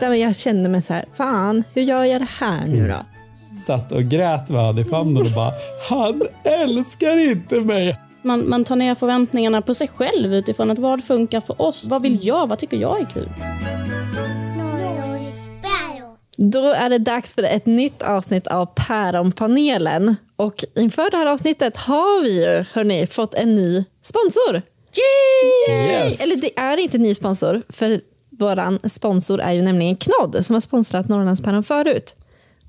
Där jag kände mig så här, fan, hur gör jag det här nu då? Satt och grät med han i famnen och bara, han älskar inte mig. Man, man tar ner förväntningarna på sig själv utifrån att vad funkar för oss? Vad vill jag? Vad tycker jag är kul? Då är det dags för ett nytt avsnitt av Päronpanelen. Och inför det här avsnittet har vi ju hörni, fått en ny sponsor. Yes. Eller det är inte en ny sponsor, för vår sponsor är ju nämligen Knodd som har sponsrat Norrlandspäron förut.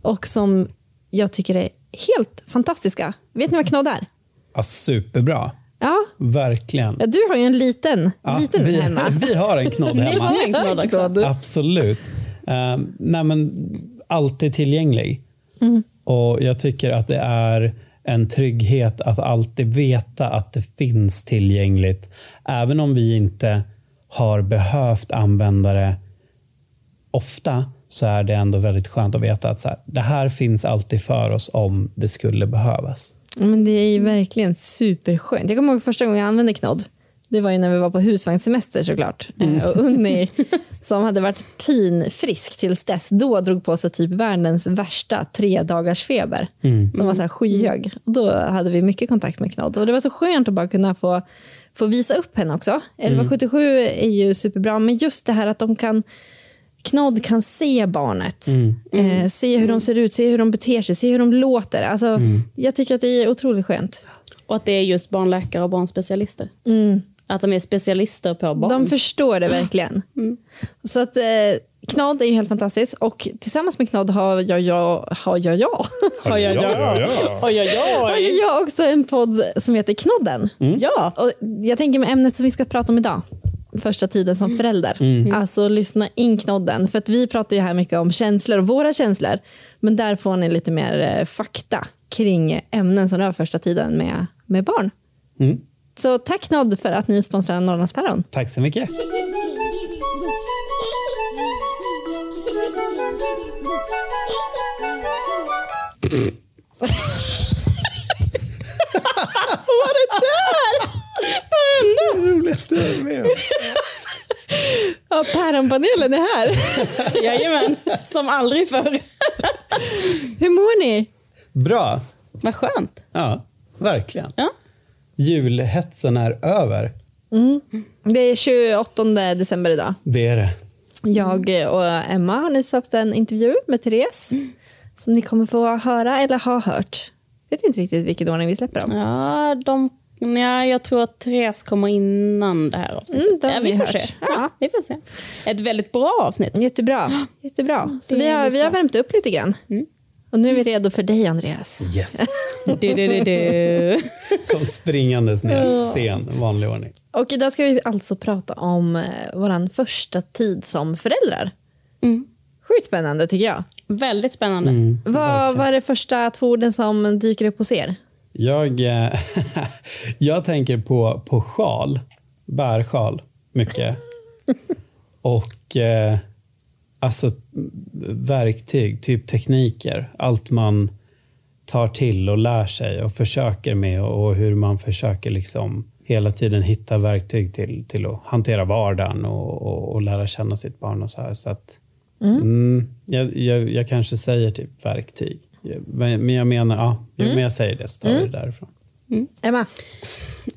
Och som jag tycker är helt fantastiska. Vet ni vad Knodd är? Ja, superbra. Ja, Verkligen. ja du har ju en liten, Ja, liten vi, hemma. vi har en knodd Ni hemma. har en knodd också. Absolut. Uh, nej, men alltid tillgänglig. Mm. Och Jag tycker att det är en trygghet att alltid veta att det finns tillgängligt. Även om vi inte har behövt använda det ofta så är det ändå väldigt skönt att veta att så här, det här finns alltid för oss om det skulle behövas. Men det är ju verkligen superskönt. Jag kommer ihåg första gången jag använde knodd. Det var ju när vi var på husvagnssemester såklart. Eh, Och Unni, som hade varit pinfrisk tills dess, då drog på sig typ världens värsta tre dagars feber. Som var så här skyhög. Och då hade vi mycket kontakt med knodd. Och det var så skönt att bara kunna få, få visa upp henne också. 1177 är ju superbra, men just det här att de kan Knodd kan se barnet, eh, se hur de ser ut, se hur de beter sig, se hur de låter. Alltså, Jag tycker att det är otroligt skönt. Och att det är just barnläkare och barnspecialister. Att de är specialister på barn. De förstår det verkligen. Så att eh, Knodd är ju helt fantastiskt och tillsammans med Knodd har jag, jag, har jag, jag, Oj, oj, oj. Oj, oj, har oj. jag också en podd som heter Knodden. Ja. Och jag tänker med ämnet som vi ska prata om idag, första tiden som förälder. Alltså lyssna in Knodden, för att vi pratar ju här mycket om känslor och våra känslor, men där får ni lite mer eh, fakta kring ämnen som rör första tiden med, med barn. Så tack Knodd för att ni sponsrar Norrlandspäron. Tack så mycket. Det roligaste jag varit med om. Ja, Päronpanelen är här. Jajamän, som aldrig förr. Hur mår ni? Bra. Vad skönt. Ja, verkligen. Ja. Julhetsen är över. Det är 28 december idag. Det är det. Jag och Emma har nyss haft en intervju med Therese som ni kommer få höra eller ha hört. vet inte riktigt vilken ordning vi släpper dem. Ja, de, ja, jag tror att Therese kommer innan det här avsnittet. Mm, har ja, vi vi får hört. se. Ja. Ja, vi får se. Ett väldigt bra avsnitt. Jättebra. Jättebra. Så vi har, vi har värmt upp lite grann. Och nu är vi redo för dig, Andreas. Yes. Du, du, du, du. Kom springandes ner. Sen, vanlig ordning. Och idag ska vi alltså prata om eh, vår första tid som föräldrar. Sjukt spännande tycker jag. Väldigt spännande. Mm. Vad vad är det första två orden som dyker upp hos er? Jag, eh, jag tänker på, på sjal, bärsjal, mycket. Och eh, alltså verktyg, typ tekniker. Allt man tar till och lär sig och försöker med och, och hur man försöker liksom hela tiden hitta verktyg till, till att hantera vardagen och, och, och lära känna sitt barn. och så här. Så att, mm. jag, jag, jag kanske säger typ verktyg. Men, men jag menar, ja, men jag säger det så tar vi det därifrån. Emma?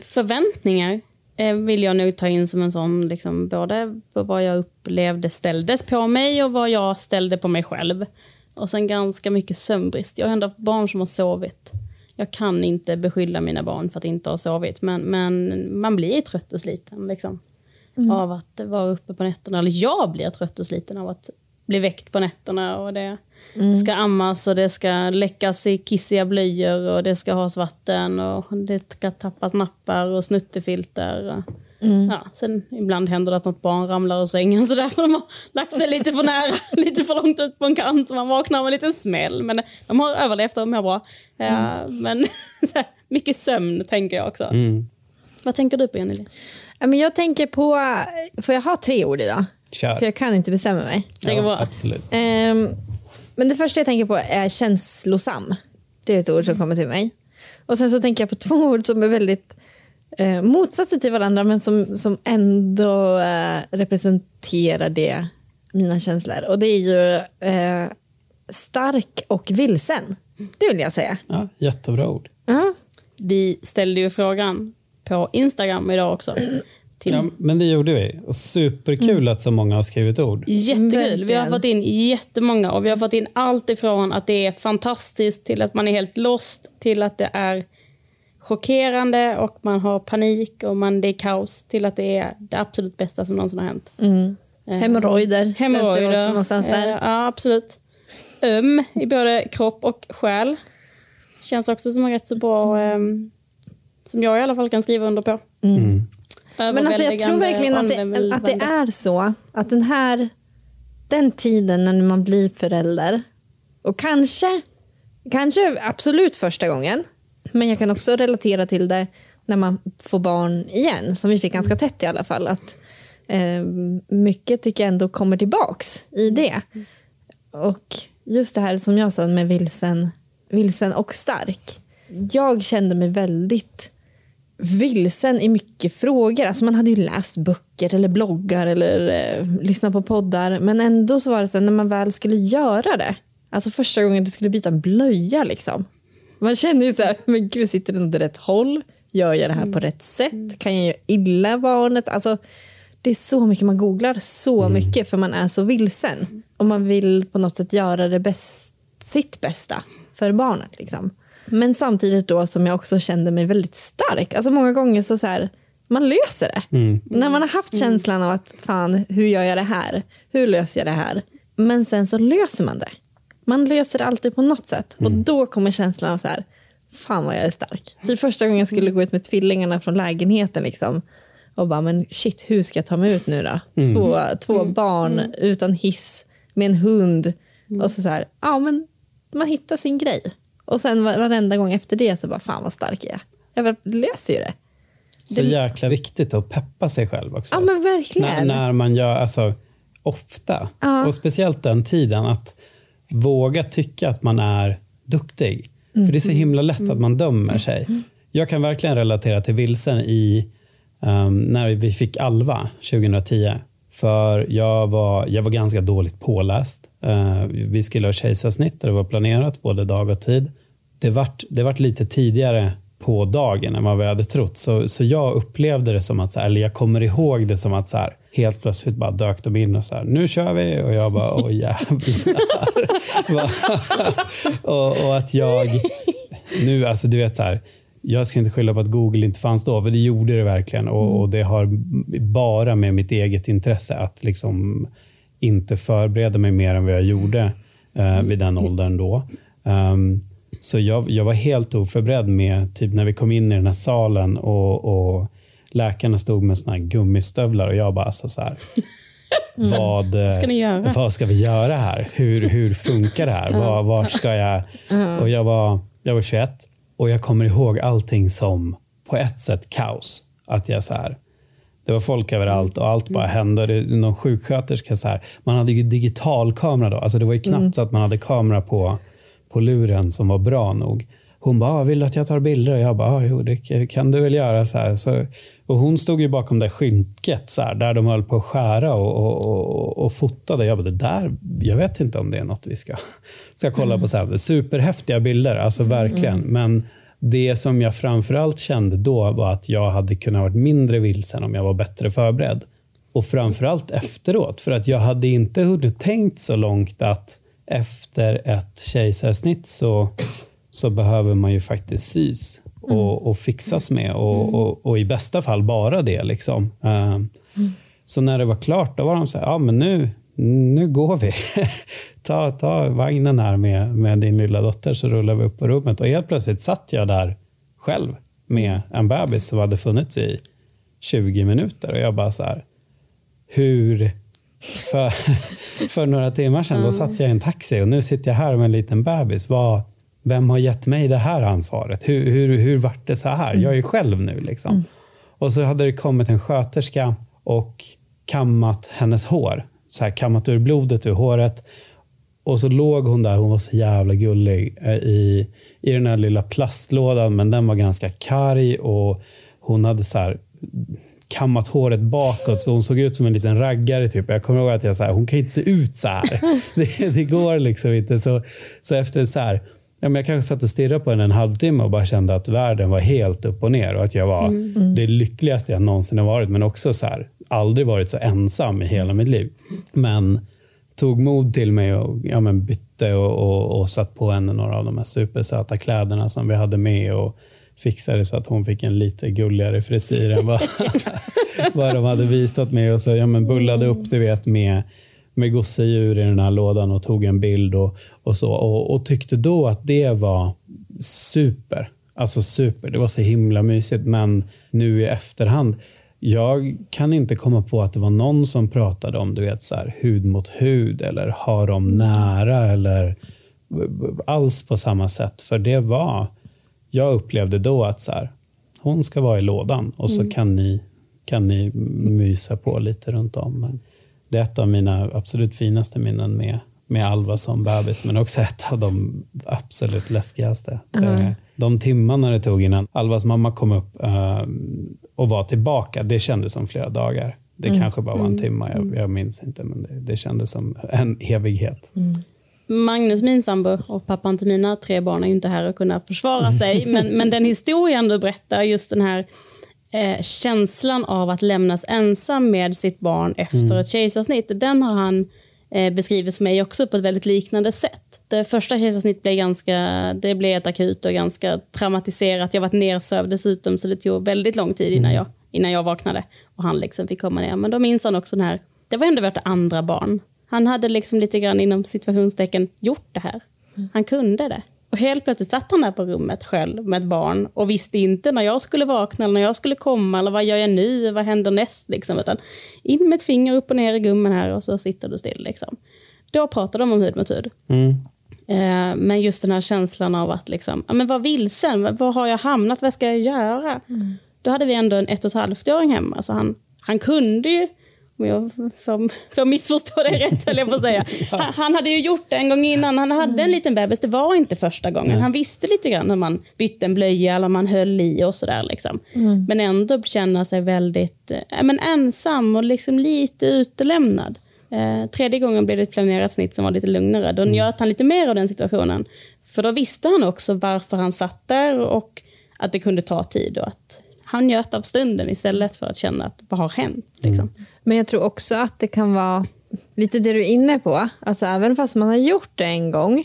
Förväntningar eh, vill jag nog ta in som en sån, liksom, både på vad jag upplevde ställdes på mig och vad jag ställde på mig själv. Och sen ganska mycket sömnbrist. Jag har ändå haft barn som har sovit. Jag kan inte beskylla mina barn för att inte ha sovit, men, men man blir trött och sliten liksom, av att vara uppe på nätterna. Eller jag blir trött och sliten av att bli väckt på nätterna. Och det, det ska ammas och det ska läckas i kissiga blöjor och det ska has vatten och det ska tappas nappar och snuttefilter. Och, Ja, sen ibland händer det att något barn ramlar ur sängen så därför de har lagt sig lite för nära, lite för långt ut på en kant så man vaknar med en liten smäll. Men de har överlevt och mår bra. Ja, Men så här, mycket sömn tänker jag också. Vad tänker du på Jenny? Ja, men jag tänker på, får jag ha tre ord idag? Kör. För jag kan inte bestämma mig. Det går bra. Absolut. Ehm, men det första jag tänker på är känslosam. Det är ett ord som kommer till mig. Och sen så tänker jag på två ord som är väldigt eh, motsatser till varandra men som, som ändå eh, representerar det, mina känslor. Och det är ju eh, stark och vilsen. Det vill jag säga. Ja, jättebra ord. Ja. Vi ställde ju frågan på Instagram idag också. Till Ja, men det gjorde vi. Och superkul att så många har skrivit ord. Jättekul. Vi har fått in jättemånga och vi har fått in allt ifrån att det är fantastiskt till att man är helt lost till att det är chockerande och man har panik och man, det är kaos till att det är det absolut bästa som någonsin har hänt. Eh, Hemorrojder. Hemorrojder. någonstans där. Eh, Ja, absolut. Öm i både kropp och själ. Känns också som en rätt så bra, ehm, som jag i alla fall kan skriva under på. Men alltså jag tror verkligen att det, att det är så. Att den här den tiden när man blir förälder och kanske, kanske absolut första gången men jag kan också relatera till det när man får barn igen som vi fick ganska tätt i alla fall. Att eh, Mycket tycker jag ändå kommer tillbaks i det. Och just det här som jag sa med vilsen, vilsen och stark. Jag kände mig väldigt vilsen i mycket frågor. Alltså man hade ju läst böcker eller bloggar eller eh, lyssnat på poddar. Men ändå så var det så när man väl skulle göra det. Alltså första gången du skulle byta en blöja liksom. Man känner ju så här, men gud sitter den åt rätt håll? Gör jag det här på rätt sätt? Kan jag göra illa barnet? Alltså det är så mycket man googlar så mycket för man är så vilsen. Och man vill på något sätt göra det bäst, sitt bästa för barnet. Liksom. Men samtidigt då som jag också kände mig väldigt stark. Alltså många gånger så, så här, man löser det. När man har haft känslan av att fan, hur gör jag det här? Hur löser jag det här? Men sen så löser man det. Man löser det alltid på något sätt. Och då kommer känslan av så här, fan vad jag är stark. Typ första gången jag skulle gå ut med tvillingarna från lägenheten liksom. Och bara, men shit, hur ska jag ta mig ut nu då? Två, två barn utan hiss med en hund. Och så så här, ja men man hittar sin grej. Och sen var- varenda gång efter det så bara, fan vad stark jag är. Jag löser ju det. Så jäkla viktigt att peppa sig själv också. Ja men verkligen. när, när man gör, alltså ofta, Ja. och speciellt den tiden, att våga tycka att man är duktig. För det är så Mm. himla lätt att man dömer sig. Jag kan verkligen relatera till vilsen i ehm, när vi fick Alva 2010. För jag var, jag var ganska dåligt påläst. Eh, vi skulle ha kejsarsnitt och det var planerat både dag och tid. Det vart, det vart lite tidigare på dagen än vad vi hade trott. Så, så jag upplevde det som att, så här, eller jag kommer ihåg det som att så här, helt plötsligt bara dök de in och så här, nu kör vi. Och jag bara, åh jävlar. Och, och att jag, nu, alltså du vet så här, jag ska inte skylla på att Google inte fanns då, för det gjorde det verkligen. Och, och det har bara med mitt eget intresse att liksom inte förbereda mig mer än vad jag gjorde eh, vid den åldern då. Um, så jag, jag var helt oförberedd med, typ när vi kom in i den här salen och, och läkarna stod med såna här gummistövlar och jag bara alltså så här, vad, eh, ska vad ska vi göra här? Hur, hur funkar det här? Var, var ska jag? Och jag var, jag var 21 och jag kommer ihåg allting som på ett sätt kaos. Att jag så här, det var folk överallt och allt bara hände. Det, någon sjuksköterska, så här, man hade ju digitalkamera då. Alltså det var ju knappt så att man hade kamera på, på luren som var bra nog. Hon bara, ah, vill du att jag tar bilder? Och jag bara, ah, jo det kan du väl göra. Så här. Så, och hon stod ju bakom det skynket så här, där de höll på att skära och, och, och, och fotade. Jag bara, det där, jag vet inte om det är något vi ska, ska kolla på. Så här. Superhäftiga bilder, alltså verkligen. Mm. Men det som jag framförallt kände då var att jag hade kunnat vara mindre vilsen om jag var bättre förberedd. Och framförallt efteråt, för att jag hade inte hunnit tänkt så långt att efter ett kejsarsnitt så, så behöver man ju faktiskt sys och, mm. och fixas med och, mm. och, och, i bästa fall bara det. Liksom. Uh, så när det var klart, då var de så här, ja men nu, nu går vi. ta, ta vagnen här med, med din lilla dotter så rullar vi upp på rummet. Och helt plötsligt satt jag där själv med en bebis som hade funnits i 20 minuter. Och jag bara så här, hur... För, för några timmar sedan då satt jag i en taxi och nu sitter jag här med en liten bebis. Vad, vem har gett mig det här ansvaret? Hur, hur, hur vart det så här? Jag är själv nu. Liksom. Mm. Och så hade det kommit en sköterska och kammat hennes hår. Så här, kammat ur blodet ur håret. Och så låg hon där, hon var så jävla gullig, eh, i, i den här lilla plastlådan, men den var ganska karg och hon hade så här, kammat håret bakåt så hon såg ut som en liten raggare. Typ. Jag kommer ihåg att jag sa hon kan inte se ut så här. det, det går liksom inte. Så, så efter så här, ja, men jag kanske satt och stirrade på henne en halvtimme och bara kände att världen var helt upp och ner och att jag var mm. mm. det lyckligaste jag någonsin har varit. Men också så här, aldrig varit så ensam i hela mitt liv. Men tog mod till mig och ja, men bytte och, och, och satt på henne några av de här supersöta kläderna som vi hade med. Och, fixade så att hon fick en lite gulligare frisyr än vad, vad de hade visat mig. Och så ja, men bullade upp du vet, med, med gosedjur i den här lådan och tog en bild och, och så. Och, och, tyckte då att det var super. Alltså super. Det var så himla mysigt. Men nu i efterhand, jag kan inte komma på att det var någon som pratade om du vet, så här, hud mot hud eller ha dem nära eller alls på samma sätt. För det var jag upplevde då att så här, hon ska vara i lådan och så mm. kan, ni, kan ni mysa på lite runt om. Men det är ett av mina absolut finaste minnen med, med Alva som bebis, men också ett av de absolut läskigaste. Mm. De timmarna det tog innan Alvas mamma kom upp uh, och var tillbaka, det kändes som flera dagar. Det mm. kanske bara var en mm. timme, jag, jag minns inte, men det, det kändes som en evighet. Mm. Magnus, min sambo, och pappan till mina tre barn är inte här att kunna försvara sig. men, men den historien du berättar, just den här eh, känslan av att lämnas ensam med sitt barn efter mm. ett kejsarsnitt, den har han eh, beskrivit för mig också på ett väldigt liknande sätt. Det första kejsarsnittet blev ganska, det blev ett akut och ganska traumatiserat. Jag var nersövd dessutom, så det tog väldigt lång tid innan mm. jag, innan jag vaknade och han liksom fick komma ner. Men då minns han också den här, det var ändå vårt andra barn. Han hade liksom lite grann inom situationstecken gjort det här. Han kunde det. Och helt plötsligt satt han där på rummet själv med ett barn och visste inte när jag skulle vakna eller när jag skulle komma eller vad gör jag nu, vad händer näst? Liksom. Utan in med ett finger upp och ner i gummen här och så sitter du still. Liksom. Då pratar de om hud mot hud. Mm. Eh, men just den här känslan av att liksom, men vad vilsen, var har jag hamnat, vad ska jag göra? Mm. Då hade vi ändå en ett och ett halvt-åring hemma, så han, han kunde ju om jag får, får missförstå det rätt, höll jag på att säga. Han, han, hade ju gjort det en gång innan. Han hade en mm. liten bebis. Det var inte första gången. Han visste lite grann hur man bytte en blöja eller man höll i och sådär. Liksom. Mm. Men ändå känna sig väldigt äh, men ensam och liksom lite utelämnad. Eh, tredje gången blev det ett planerat snitt som var lite lugnare. Då mm. njöt han lite mer av den situationen. För då visste han också varför han satt där och att det kunde ta tid och att han njöt av stunden istället för att känna att vad har hänt. Liksom. Mm. Men jag tror också att det kan vara lite det du är inne på. Alltså, även fast man har gjort det en gång.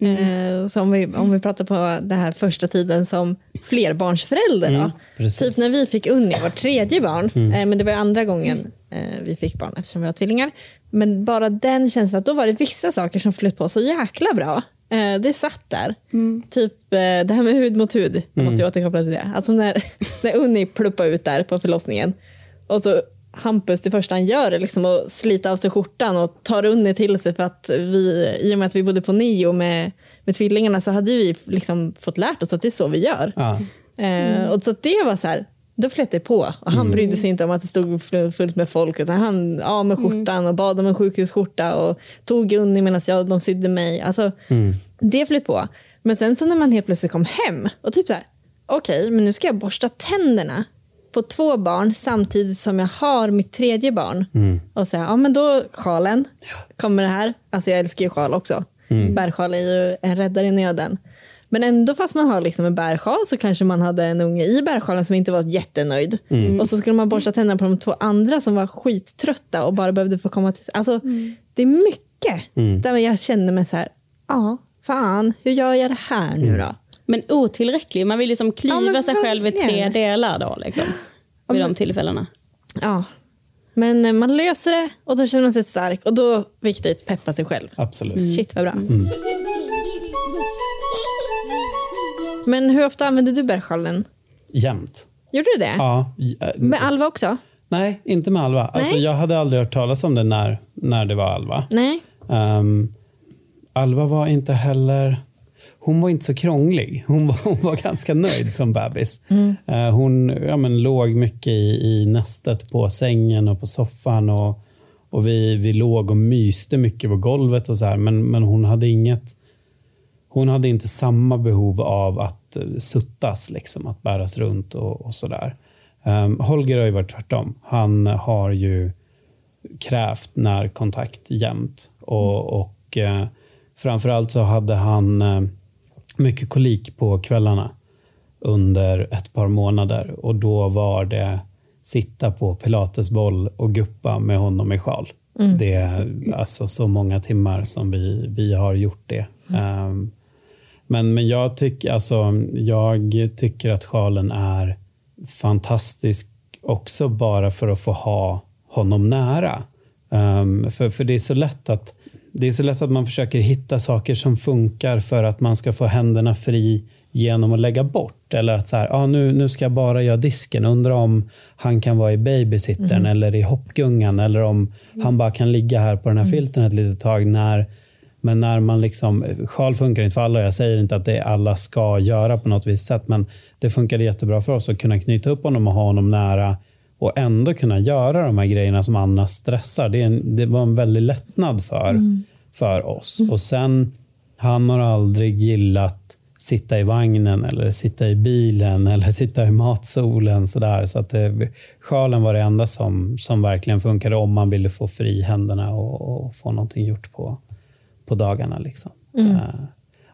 Mm. Eh, om, vi, om vi pratar på den här första tiden som flerbarnsförälder. Mm, typ när vi fick Unni, vårt tredje barn. Mm. Eh, men det var andra gången eh, vi fick barn eftersom vi har tvillingar. Men bara den känslan, att då var det vissa saker som flöt på så jäkla bra. Eh, det satt där. Mm. Typ eh, det här med hud mot hud. Jag måste mm. återkoppla till det. Alltså när, när Unni pluppade ut där på förlossningen. Och så Hampus, det första han gör är liksom att slita av sig skjortan och tar Unni till sig för att vi, i och med att vi bodde på Nio med, med tvillingarna så hade vi liksom fått lärt oss att det är så vi gör. Ja. Eh, och så det var så här, då flöt det på. Och han brydde sig inte om att det stod fullt med folk. Utan han av med skjortan och bad om en sjukhusskjorta och tog Unni medan jag, de sydde mig. Alltså, Det flöt på. Men sen så när man helt plötsligt kom hem och typ så här, okej, men nu ska jag borsta tänderna på två barn samtidigt som jag har mitt tredje barn. Och säga, ja men då sjalen kommer det här. Alltså jag älskar ju sjal också. Bärsjal är ju en räddare i nöden. Men ändå fast man har liksom en bärsjal så kanske man hade en unge i bärsjalen som inte var jättenöjd. Och så skulle man borsta tänderna på de två andra som var skittrötta och bara behövde få komma till... Alltså det är mycket där jag känner mig så här, ja, fan, hur gör jag det här nu då? Men otillräcklig. Man vill liksom kliva Ja, men sig själv i tre delar då, liksom, vid de tillfällena. Ja. Men eh, man löser det och då känner man sig stark och då viktigt peppa sig själv. Absolut. Shit vad bra. Men hur ofta använder du bärsjalen? Jämt. Gjorde du det? Ja. äh, Med Alva också? Nej, inte med Alva. Alltså, Nej. jag hade aldrig hört talas om det när, när det var Alva. Nej. Ehm, Alva var inte heller... Hon var inte så krånglig. Hon var, hon var ganska nöjd som bebis. Eh, hon ja, men, låg mycket i, i nästet på sängen och på soffan. Och, och vi, vi låg och myste mycket på golvet. och så här, men, men hon hade inget... Hon hade inte samma behov av att eh, suttas, liksom, att bäras runt och, och sådär. Um, Holger har ju varit tvärtom. Han har ju krävt närkontakt jämt. Och, och eh, framförallt så hade han eh, mycket kolik på kvällarna under ett par månader. Och då var det sitta på pilatesboll och guppa med honom i sjal. Det är alltså så många timmar som vi, vi har gjort det. Ehm, men, men jag, tyck, alltså, jag tycker att sjalen är fantastisk också bara för att få ha honom nära. Ehm, för, för det är så lätt att det är så lätt att man försöker hitta saker som funkar för att man ska få händerna fri genom att lägga bort. Eller att så här, ah, nu, nu ska jag bara göra disken. Undrar om han kan vara i babysittern eller i hoppgungan. Eller om han bara kan ligga här på den här filten ett litet tag. När, men när man liksom, sjal funkar inte för alla. Jag säger inte att det alla ska göra på något visst sätt. Men det funkade jättebra för oss att kunna knyta upp honom och ha honom nära. Och ändå kunna göra de här grejerna som annars stressar. Det, en, det var en väldig lättnad för, för oss. Och sen, han har aldrig gillat sitta i vagnen eller sitta i bilen eller sitta i matsolen. Sådär. Så att det, sjalen var det enda som, som verkligen funkade om man ville få fri händerna och, och få någonting gjort på, på dagarna. Liksom. Eh,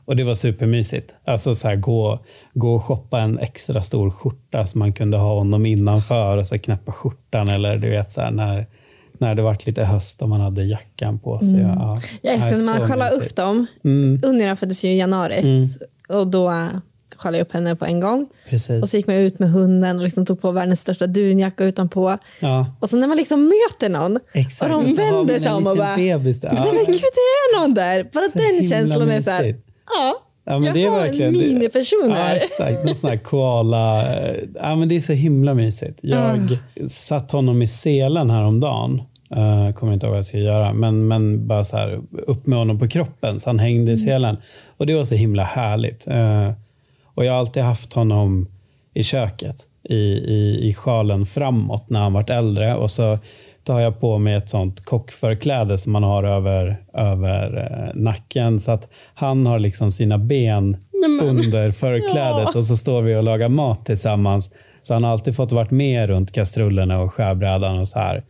och det var supermysigt. Alltså så här, gå, gå och shoppa en extra stor skjorta som man kunde ha honom innanför och så knäppa skjortan. Eller du vet så här, när, när det vart lite höst och man hade jackan på sig. Ja, Jag älskar när man så mysigt. upp dem. Mm, Ungarna föddes ju i januari. Och då äh, jag upp henne på en gång. precis. Och så gick man ut med hunden och liksom tog på världens största dunjacka utanpå. ja, Och så när man liksom möter någon exakt. och de så vänder sig om och bara Bebis där. Nej Ja, men gud, det är någon där. Bara Så den känslan är så här. Ja, Ja, men jag det är har verkligen en miniperson Ja, exakt. Någon sån här koala. eh, Ja, men det är så himla mysigt. Jag satt honom i selen häromdagen. Uh, kommer inte ihåg vad jag ska göra. Men, men bara så här, upp med honom på kroppen så han hängde i selen. Och det var så himla härligt. Eh, och jag har alltid haft honom i köket i, i, i sjalen framåt när han varit äldre. Och så tar jag på mig ett sånt kockförkläde som man har över, över eh, nacken. Så att han har liksom sina ben under förklädet Ja. och så står vi och lagar mat tillsammans. Så han har alltid fått varit med runt kastrullerna och skärbrädan och så här.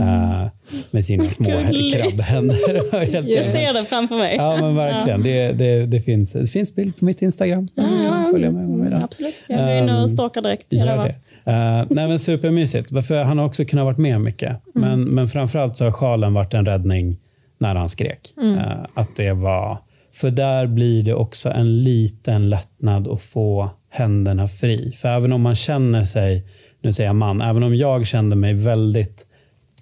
Eh, med sina små krabbhänder. Jag ser det framför mig. Ja, men verkligen. Det, det, det, finns, det finns bild på mitt Instagram. Kan följa med mig där. Absolut. Jag går in och stalkar direkt. Gör det. Uh, nej, men supermysigt. För han har också kunnat varit med mycket. Men, men framförallt så har sjalen varit en räddning när han skrek. Eh, att det var, för där blir det också en liten lättnad att få händerna fri. För även om man känner sig, nu säger jag man, även om jag kände mig väldigt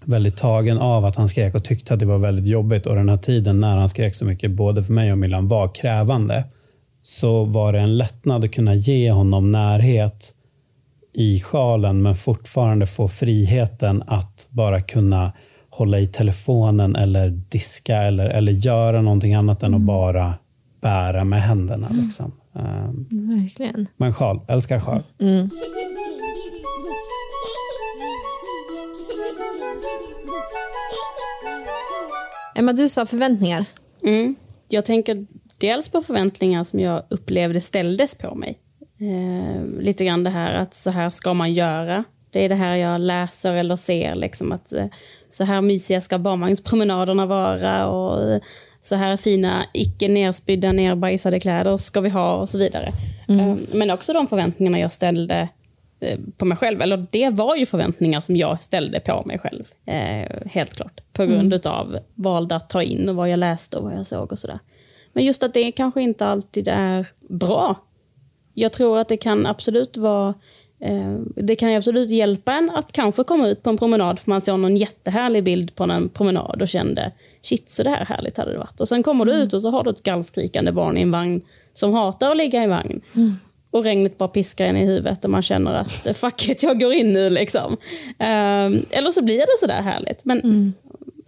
väldigt tagen av att han skrek och tyckte att det var väldigt jobbigt och den här tiden när han skrek så mycket, både för mig och Milan, var krävande. Så var det en lättnad att kunna ge honom närhet i sjalen men fortfarande få friheten att bara kunna hålla i telefonen eller diska eller, eller göra någonting annat mm. än att mm. bara bära med händerna. Mm. Liksom. Um, Verkligen. Men sjal, älskar sjal. Mm. Emma, du sa förväntningar. Mm. Jag tänker dels på förväntningar som jag upplevde ställdes på mig. Eh, lite grann det här att så här ska man göra. Det är det här jag läser eller ser. Liksom, att eh, Så här mysiga ska barnvagnspromenaderna vara. Och så här fina, icke nerspydda, nerbajsade kläder ska vi ha och så vidare. Eh, men också de förväntningarna jag ställde eh, på mig själv. Eller det var ju förväntningar som jag ställde på mig själv. Eh, helt klart. På grund mm. av valde att ta in och vad jag läste och vad jag såg och sådär. Men just att det kanske inte alltid är bra. Jag tror att det kan absolut vara eh, det kan absolut hjälpa en att kanske komma ut på en promenad för man såg någon jättehärlig bild på en promenad och kände shit så det här härligt hade det varit. Och sen kommer du mm. ut och så har du ett gallskrikande barn i en vagn som hatar att ligga i vagn. Mm. Och regnet bara piskar en i huvudet och man känner att fuck it, jag går in nu liksom. Um, eller så blir det sådär härligt. Men mm.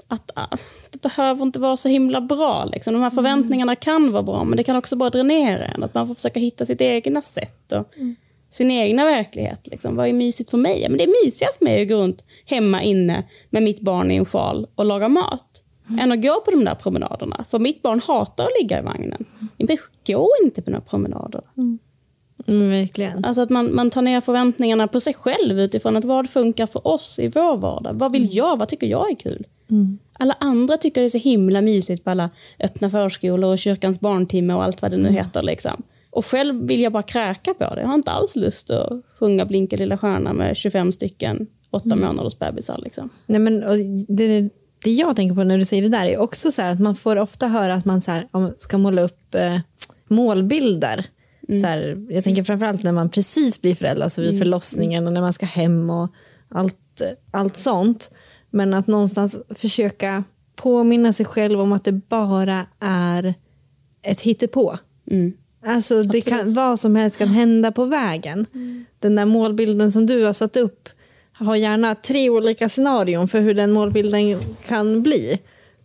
Att, uh, det behöver inte vara så himla bra. Liksom. De här mm. förväntningarna kan vara bra, men det kan också bara dränera en. Att man får försöka hitta sitt egna sätt och mm. sin egna verklighet. Liksom. Vad är mysigt för mig? Men det är mysigare för mig att gå runt hemma inne med mitt barn i en sjal och laga mat. Mm. än att gå på de där promenaderna. För mitt barn hatar att ligga i vagnen. Mm. Gå inte på några promenader. Mm. Mm, verkligen. Alltså att man, man tar ner förväntningarna på sig själv utifrån att vad funkar för oss i vår vardag. Vad vill mm. jag? Vad tycker jag är kul? Mm. Alla andra tycker det är så himla mysigt på alla öppna förskolor och kyrkans barntimme och allt vad det nu mm. heter. Liksom. Och själv vill jag bara kräka på det. Jag har inte alls lust att sjunga Blinka lilla stjärna med 25 stycken åtta mm. månaders bebisar. Liksom. Nej, men, det, det jag tänker på när du säger det där är också så att man får ofta höra att man så här, ska måla upp eh, målbilder. Mm. Så här, jag tänker framförallt när man precis blir förälder, alltså vid mm. förlossningen och när man ska hem och allt, allt sånt. Men att någonstans försöka påminna sig själv om att det bara är ett hittepå. Mm. Alltså det kan, vad som helst kan hända på vägen. Mm. Den där målbilden som du har satt upp har gärna tre olika scenarion för hur den målbilden kan bli.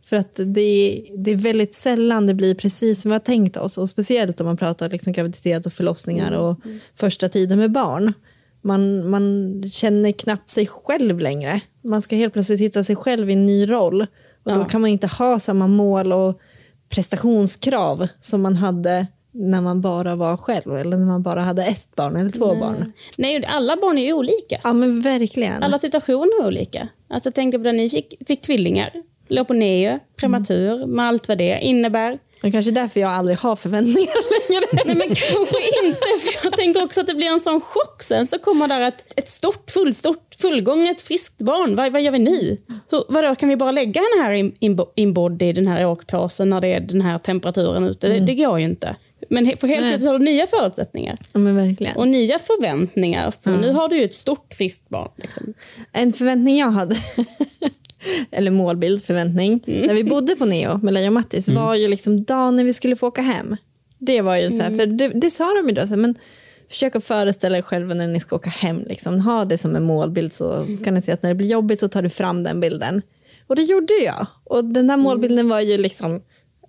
För att det är, det är väldigt sällan det blir precis som vi har tänkt oss. Och speciellt om man pratar liksom graviditet och förlossningar och mm. första tiden med barn. Man, man känner knappt sig själv längre. Man ska helt plötsligt hitta sig själv i en ny roll. Och ja. Då kan man inte ha samma mål och prestationskrav som man hade när man bara var själv eller när man bara hade ett barn eller två Nej. barn. Nej, alla barn är ju olika. Ja, men verkligen. Alla situationer är olika. Alltså, tänkte på när ni fick, fick tvillingar neo, prematur, mm. med allt vad det innebär. Det kanske är därför jag aldrig har förväntningar längre. Nej, men kanske inte. jag tänker också att det blir en sån chock sen. Så kommer där ett, ett stort, fullstort, fullgånget, friskt barn. Vad, vad gör vi nu? Hur, vadå, kan vi bara lägga henne här inbodd i den här åkpåsen när det är den här temperaturen ute? Mm. Det, det, går ju inte. Men för helt plötsligt har du nya förutsättningar. Ja. Och nya förväntningar. För mm. nu har du ju ett stort, friskt barn. Liksom. En förväntning jag hade eller målbild, förväntning. Mm. När vi bodde på Neo med Leia och Mattis mm. var ju liksom dagen när vi skulle få åka hem. Det var ju så här, mm. för det, det, sa de ju då, så här, men försök att föreställa er själva när ni ska åka hem. Liksom. Ha det som en målbild så kan ni se att när det blir jobbigt så tar du fram den bilden. Och det gjorde jag. Och den där målbilden var ju liksom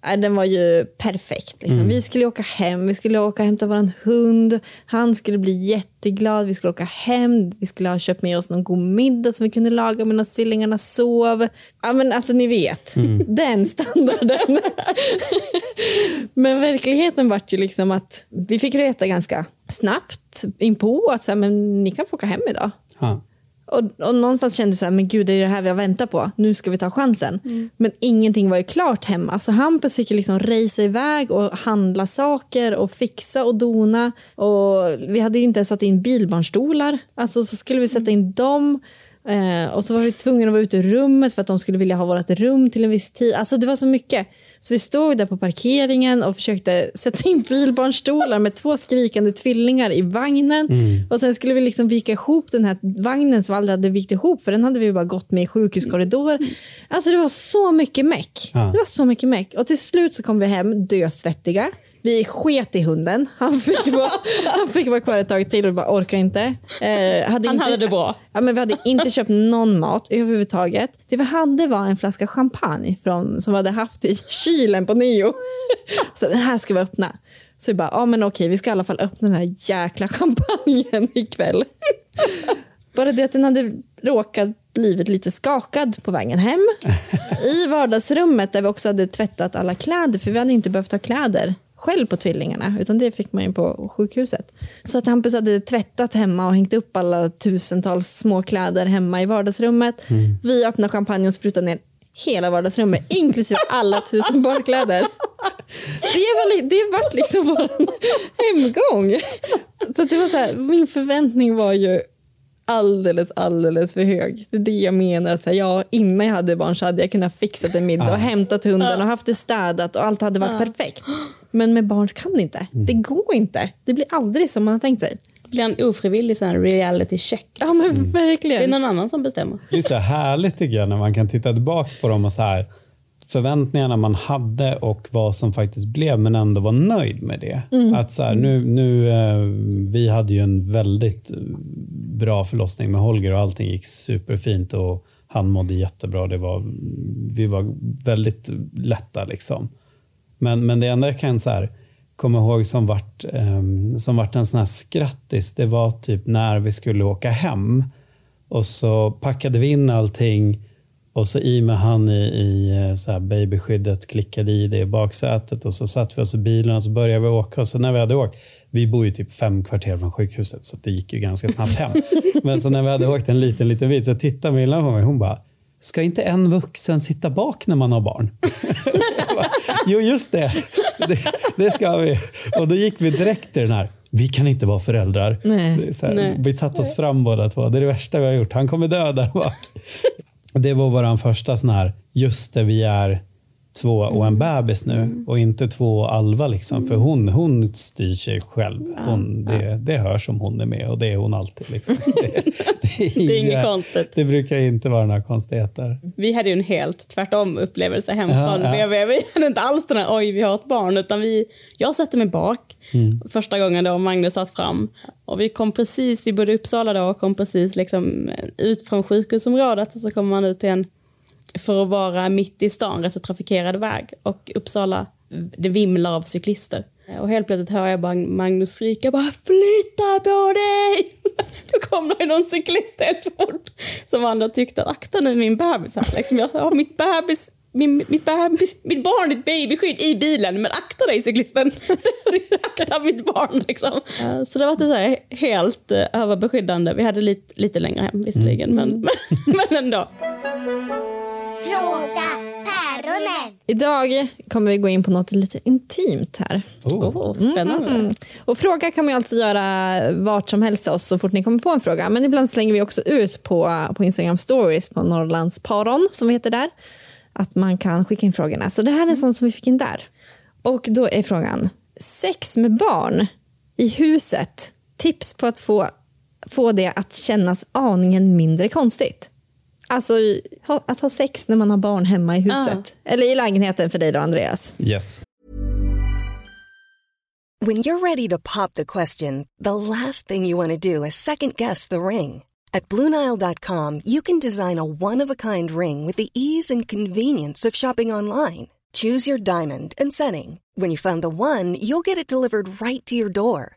den var ju perfekt. Liksom. Mm. Vi skulle åka hem, vi skulle åka och hämta vår hund. Han skulle bli jätteglad. Vi skulle åka hem, vi skulle ha köpt med oss någon god middag som vi kunde laga medan tvillingarna sov. Ja, men alltså ni vet, mm. den standarden. men verkligheten var ju liksom att vi fick veta ganska snabbt inpå att så här, men ni kan få åka hem idag. Ja. Och, och någonstans kände jag så här, men gud det är det här vi har väntat på. Nu ska vi ta chansen. Mm. Men ingenting var ju klart hemma. Så Hampus fick ju liksom racea iväg och handla saker och fixa och dona. Och vi hade ju inte ens satt in bilbarnstolar. Alltså så skulle vi sätta in dem. Eh, och så var vi tvungna att vara ute i rummet för att de skulle vilja ha vårt rum till en viss tid. Alltså det var så mycket. Så vi stod där på parkeringen och försökte sätta in bilbarnstolar med två skrikande tvillingar i vagnen. Mm. Och sen skulle vi liksom vika ihop den här vagnen som aldrig hade vikt ihop för den hade vi bara gått med i sjukhuskorridor. Alltså det var så mycket meck. Ja. Det var så mycket meck. Och till slut så kom vi hem dösvettiga. Vi sket i hunden. Han fick vara, han fick vara kvar ett tag till och bara orkar inte. Eh, hade han inte, hade det bra. Ja, men vi hade inte köpt någon mat överhuvudtaget. Det vi hade var en flaska champagne från, som vi hade haft i kylen på Neo. Så den här ska vi öppna. Så vi bara, ja men okej, vi ska i alla fall öppna den här jäkla champagnen ikväll. Bara det att den hade råkat blivit lite skakad på vägen hem. i vardagsrummet där vi också hade tvättat alla kläder, för vi hade inte behövt ha kläder själv på tvillingarna, utan det fick man ju på sjukhuset. Så att Hampus hade tvättat hemma och hängt upp alla tusentals små kläder hemma i vardagsrummet. Vi öppnade champagne och sprutade ner hela vardagsrummet, inklusive alla tusen barnkläder. Det var, det var liksom vår hemgång. Så det var så här, min förväntning var ju alldeles, alldeles för hög. Det är det jag menar. Så här, ja, innan jag hade barn så hade jag kunnat fixa en middag och hämtat hunden och haft det städat och allt hade varit perfekt. Men med barn kan det inte. Det går inte. Det blir aldrig som man har tänkt sig. Det blir en ofrivillig sån här reality check. Ja, men Det är verkligen. någon annan som bestämmer. Det är så härligt tycker jag när man kan titta tillbaka på dem och så här förväntningarna man hade och vad som faktiskt blev men ändå var nöjd med det. Att så här, nu, nu, eh, vi hade ju en väldigt eh, bra förlossning med Holger och allting gick superfint och han mådde jättebra. Det var, vi var väldigt lätta liksom. Men, men det enda jag kan så här, komma ihåg som vart, eh, som vart en sån här skrattis, det var typ när vi skulle åka hem. Och så packade vi in allting och så i med han i, i eh, så här babyskyddet klickade i det i baksätet och så satt vi oss i bilen och så började vi åka. Och så när vi hade åkt, vi bor ju typ fem kvarter från sjukhuset så det gick ju ganska snabbt hem. Men så när vi hade åkt en liten, liten bit så tittade Milla på mig hon bara Ska inte en vuxen sitta bak när man har barn? Bara, jo, just det. det. Det ska vi. Och då gick vi direkt till den här. Vi kan inte vara föräldrar. Nej. Här, Nej. Vi satte oss fram båda två. Det är det värsta vi har gjort. Han kommer dö där bak. Det var vår första sån här, just det, vi är två och en bebis nu och inte två och Alva. Liksom, för hon, hon styr sig själv. Hon, det, det hörs om hon är med och det är hon alltid. Liksom. Det, det, är Det är inget inga- konstigt. Det brukar inte vara några konstigheter. Vi hade ju en helt tvärtom upplevelse hem Ja, från ja. BB. Vi hade inte alls den här oj vi har ett barn utan vi, jag satte mig bak första gången då Magnus satt fram och vi kom precis, vi bodde i Uppsala då och kom precis liksom ut från sjukhusområdet och så kommer man ut till en för att vara mitt i stan, rätt så trafikerad väg och Uppsala, det vimlar av cyklister. Och helt plötsligt hör jag bara Magnus skrika bara flytta på dig! Då kommer det någon cyklist helt fort som andra tyckte att akta nu min bebis här. Liksom, jag har mitt bebis min, mitt, bebis, mitt barn, ett babyskydd i bilen, men akta dig cyklisten. akta mitt barn liksom. Så det var så här helt eh, överbeskyddande. Vi hade lite, lite längre hem visserligen, men, men, men ändå. Fråga päronen. Idag kommer vi gå in på något lite intimt här. Oh. Spännande. Mm. Och fråga kan man ju alltså göra vart som helst oss så fort ni kommer på en fråga. Men ibland slänger vi också ut på, på Instagram stories på Norrlandsparon som vi heter där. Att man kan skicka in frågorna. Så det här är en sån som vi fick in där. Och då är frågan, sex med barn i huset. Tips på att få, få det att kännas aningen mindre konstigt. Alltså att ha sex när man har barn hemma i huset. Eller i lägenheten för dig då Andreas. Yes. When you're ready to pop the question, the last thing you want to do is second guess the ring. At Bluenile.com, you can design a one of a kind ring with the ease and convenience of shopping online. Choose your diamond and setting. When you find the one, you'll get it delivered right to your door.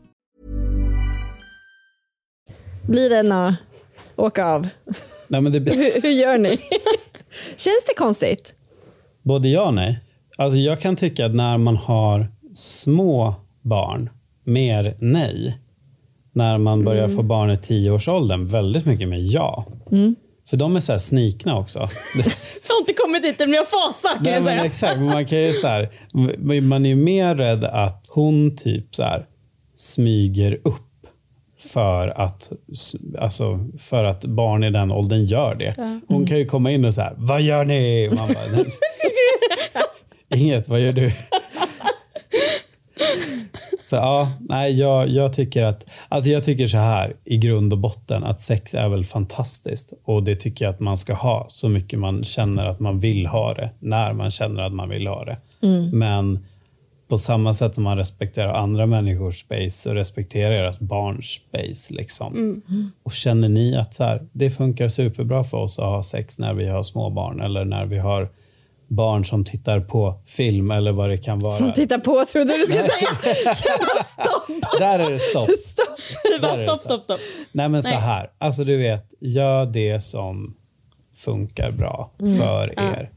Blir det en åka av? Nej, men det, Hur, hur gör ni? Känns det konstigt? Både ja och nej. Alltså jag kan tycka att när man har små barn, mer nej. När man börjar få barn i tioårsåldern, väldigt mycket mer ja. För de är så här snikna också. Jag har inte kommit dit men jag fasar kan Nej, jag men säga. exakt, man kan ju så här, man är ju mer rädd att hon typ så här smyger upp för att, alltså, för att barn i den åldern gör det. Hon kan ju komma in och så här, vad gör ni? Man bara. Inget, vad gör du? Så ja, nej, jag, jag tycker att, alltså jag tycker så här i grund och botten att sex är väl fantastiskt och det tycker jag att man ska ha så mycket man känner att man vill ha det, när man känner att man vill ha det. Men på samma sätt som man respekterar andra människors space så respekterar deras barns space. Liksom. Och känner ni att så här, det funkar superbra för oss att ha sex när vi har små barn eller när vi har barn som tittar på film eller vad det kan vara. Som tittar på trodde du skulle säga. Stopp. Där är det stopp. stopp. Där stopp, så. stopp, stopp. Nej men så Nej. här, alltså du vet, gör det som funkar bra Mm. för er.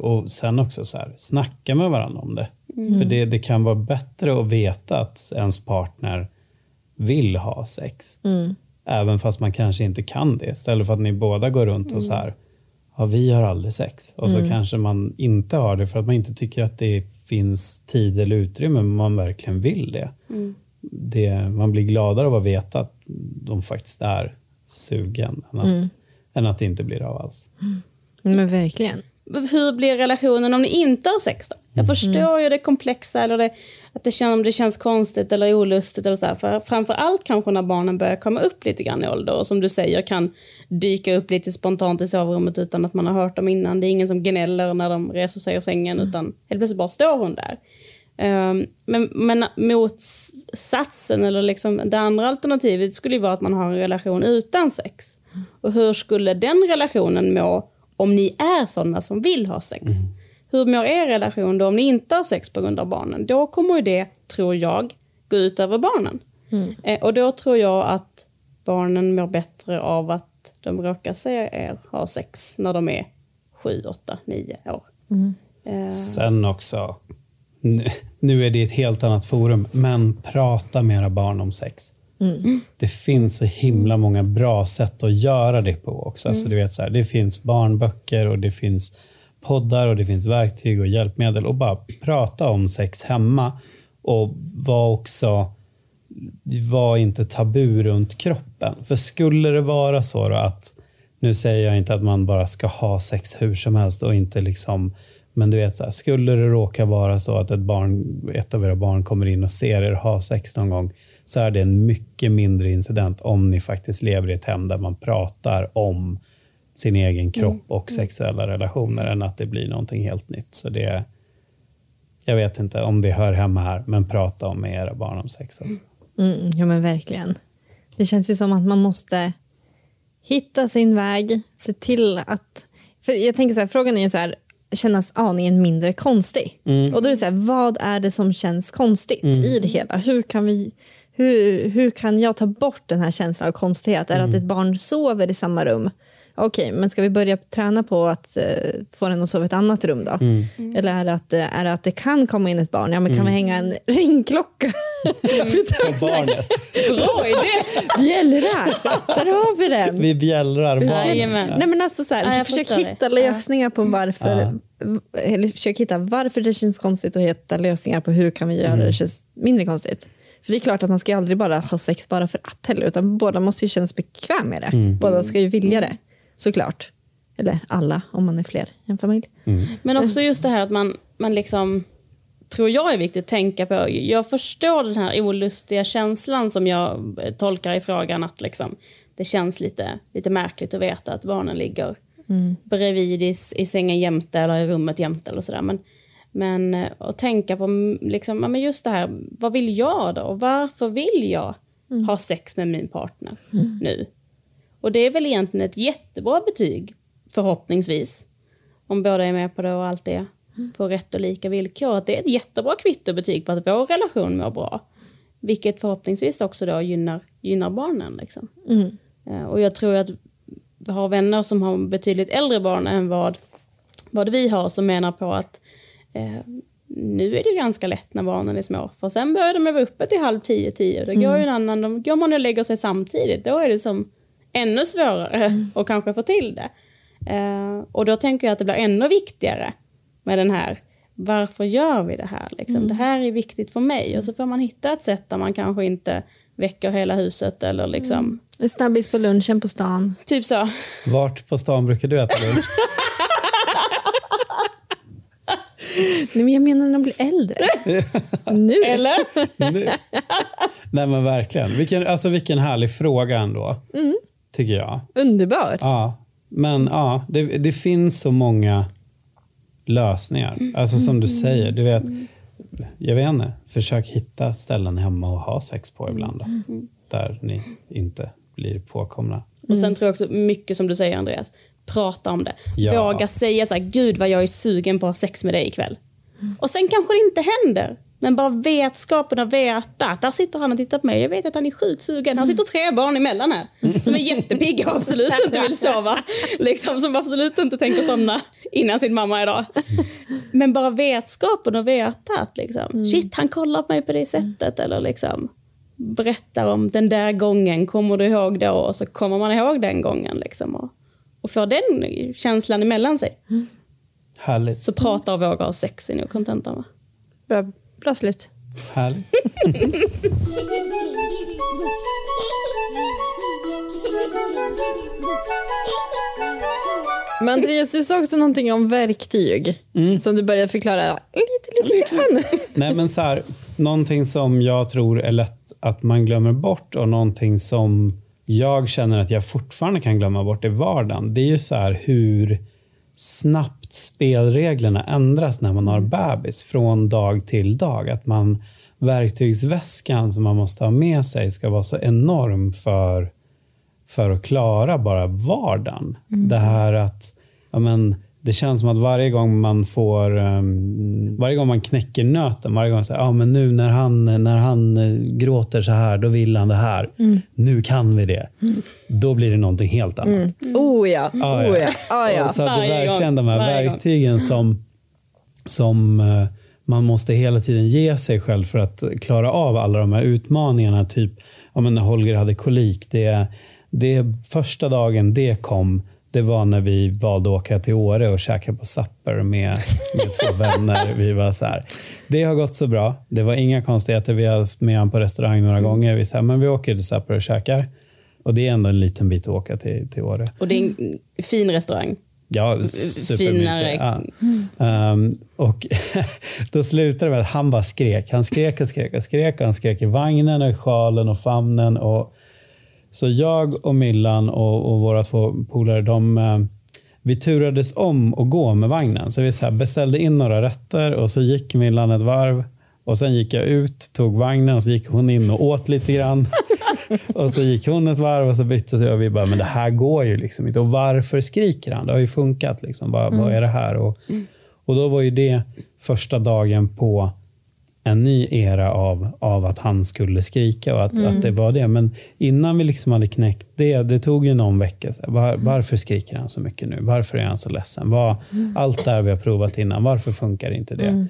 Och sen också så här, snacka med varandra om det. För det, det kan vara bättre att veta att ens partner vill ha sex. Även fast man kanske inte kan det. Istället för att ni båda går runt och så här, ja vi har aldrig sex. Och så kanske man inte har det för att man inte tycker att det finns tid eller utrymme, men man verkligen vill det. det man blir gladare av att veta att de faktiskt är sugen än att, än att det inte blir av alls. Men verkligen. Hur blir relationen om ni inte har sex då? Jag förstår ju det komplexa eller det, att det, känns, om det känns konstigt eller olustigt. Eller så här. För framför allt kanske när barnen börjar komma upp lite grann i ålder och som du säger kan dyka upp lite spontant i sovrummet utan att man har hört dem innan. Det är ingen som gnäller när de reser sig ur sängen utan helt plötsligt bara står hon där. Um, men, men motsatsen, eller liksom det andra alternativet skulle ju vara att man har en relation utan sex. Och hur skulle den relationen må om ni är sådana som vill ha sex? Hur mår er relation då om ni inte har sex på grund av barnen? Då kommer ju det, tror jag, gå ut över barnen. Eh, och då tror jag att barnen mår bättre av att de råkar se er ha sex när de är sju, åtta, nio år. Eh, Sen också, nu- nu är det ett helt annat forum, men prata med era barn om sex. Det finns så himla många bra sätt att göra det på också. Alltså, du vet, så här, det finns barnböcker och det finns poddar och det finns verktyg och hjälpmedel. Och bara prata om sex hemma. Och var också var inte tabu runt kroppen. För skulle det vara så då att, nu säger jag inte att man bara ska ha sex hur som helst och inte liksom, men du vet så här, skulle det råka vara så att ett, barn, ett av era barn kommer in och ser er ha sex någon gång, så är det en mycket mindre incident om ni faktiskt lever i ett hem där man pratar om sin egen kropp och sexuella relationer än att det blir någonting helt nytt. Så det, jag vet inte om det hör hemma här, men prata om med era barn om sex också. Mm, ja men verkligen. Det känns ju som att man måste hitta sin väg, se till att... För jag tänker så här, frågan är ju så här, kännas aningen mindre konstig. Och då är det så här, vad är det som känns konstigt i det hela? Hur kan, vi, hur, hur kan jag ta bort den här känslan av konstighet? Är det att ett barn sover i samma rum? Okej, men ska vi börja träna på att eh, få den att sova i ett annat rum då? Eller är det, att, eh, är det att det kan komma in ett barn? Ja, men kan vi hänga en ringklocka? På barnet. Bra idé! Bjällra! Där har vi den. Vi bjällrar barnet. Nej, men alltså så här, Ja, jag försök hitta dig. lösningar på varför eller försök hitta varför det känns konstigt och hitta lösningar på hur kan vi göra det känns mindre konstigt. För det är klart att man ska aldrig bara ha sex bara för att heller, utan båda måste ju kännas bekväm med det. Båda ska ju vilja det, såklart. Eller alla, om man är fler i en familj. Men också just det här att man, man liksom, tror jag är viktigt att tänka på. Jag förstår den här olustiga känslan som jag eh, tolkar i frågan att liksom, det känns lite, lite märkligt att veta att barnen ligger bredvid i, i sängen jämte eller i rummet jämte eller sådär. Men, men eh, att tänka på mm, liksom, men just det här, vad vill jag då? Och varför vill jag ha sex med min partner nu? Och det är väl egentligen ett jättebra betyg, förhoppningsvis. Om båda är med på det och allt det på rätt och lika villkor. Att det är ett jättebra kvittobetyg på att vår relation mår bra. Vilket förhoppningsvis också då gynnar, gynnar barnen. Liksom. Eh, Och jag tror att vi har vänner som har betydligt äldre barn än vad, vad vi har som menar på att nu är det ganska lätt när barnen är små. För sen börjar de vara uppe till halv tio, tio. Då går ju en annan, då går man och lägger sig samtidigt. Då är det som ännu svårare att kanske få till det. Eh, och då tänker jag att det blir ännu viktigare med den här varför gör vi det här? Liksom? Det här är viktigt för mig. Och så får man hitta ett sätt där man kanske inte väcker hela huset eller liksom, En snabbis på lunchen på stan. typ så. Vart på stan brukar du äta lunch? Nej, men jag menar när de blir äldre. nu? Eller? Nu. Nej men verkligen. Vilken, alltså, vilken härlig fråga ändå. Tycker jag. Underbart. Ja, men ja, det, det finns så många lösningar. Alltså som du säger, du vet, jag vet inte, försök hitta ställen hemma och ha sex på ibland. Då, där ni inte blir påkomna. Och sen tror jag också mycket som du säger Andreas, prata om det. Ja. Våga säga så här, gud vad jag är sugen på att ha sex med dig ikväll. Och sen kanske det inte händer. Men bara vetskapen att veta att där sitter han och tittar på mig. Jag vet att han är sjukt sugen. Han sitter tre barn emellan här som är jättepigga och absolut inte vill sova. Liksom, som absolut inte tänker somna innan sin mamma idag. Men bara vetskapen att veta att liksom, shit, han kollar på mig på det sättet. Eller liksom berättar om den där gången, kommer du ihåg då? Och så kommer man ihåg den gången. Liksom, och, och får den känslan emellan sig. Härligt. Så prata och våga ha sex är nog kontentan va? Bra, bra slut. Härligt. Men Andreas, du sa också någonting om verktyg som du började förklara lite, lite grann. Nej, men så här, någonting som jag tror är lätt att man glömmer bort och någonting som jag känner att jag fortfarande kan glömma bort i vardagen. Det är ju så här hur snabbt spelreglerna ändras när man har bebis från dag till dag. Att man verktygsväskan som man måste ha med sig ska vara så enorm för, för att klara bara vardagen. Det här att ja, men, det känns som att varje gång man får, um, varje gång man knäcker nöten, varje gång säger ja men nu när han, när han eh, gråter så här, då vill han det här. Nu kan vi det. Då blir det någonting helt annat. Oh ja, Ja, oh ja. Ah, ja. Och Så att det är verkligen de här verktygen som, som eh, man måste hela tiden ge sig själv för att klara av alla de här utmaningarna. Typ ja, men när Holger hade kolik. Det, det första dagen det kom, det var när vi valde att åka till Åre och käka på Supper med, med två vänner. Vi var så här, det har gått så bra. Det var inga konstigheter. Vi har haft med honom på restaurang några gånger. Vi sa, men vi åker till Supper och käkar. Och det är ändå en liten bit att åka till, till Åre. Och det är en fin restaurang. Ja, supermysig. Ja. Um, och då slutade det med att han bara skrek. Han skrek och skrek och skrek. Och han skrek i vagnen, och i sjalen och famnen. Och, så jag och Millan och, och våra två polare, de, eh, vi turades om att gå med vagnen. Så vi så beställde in några rätter och så gick Millan ett varv. Och sen gick jag ut, tog vagnen och så gick hon in och åt lite grann. Och så gick hon ett varv och så bytte sig och vi bara, men det här går ju liksom inte. Och varför skriker han? Det har ju funkat. Liksom. Vad, vad är det här? Och, och då var ju det första dagen på en ny era av, av att han skulle skrika och att, att det var det. Men innan vi liksom hade knäckt det, det tog ju någon vecka. Var, varför skriker han så mycket nu? Varför är han så ledsen? Vad, Allt det här vi har provat innan, varför funkar inte det?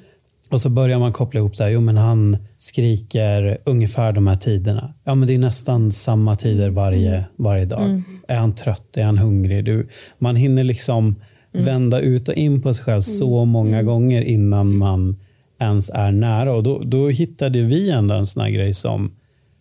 Och så börjar man koppla ihop så här, jo men han skriker ungefär de här tiderna. Ja men det är nästan samma tider varje, varje dag. Är han trött? Är han hungrig? Du, man hinner liksom vända ut och in på sig själv så många gånger innan man ens är nära. Och då, då hittade vi ändå en sån här grej som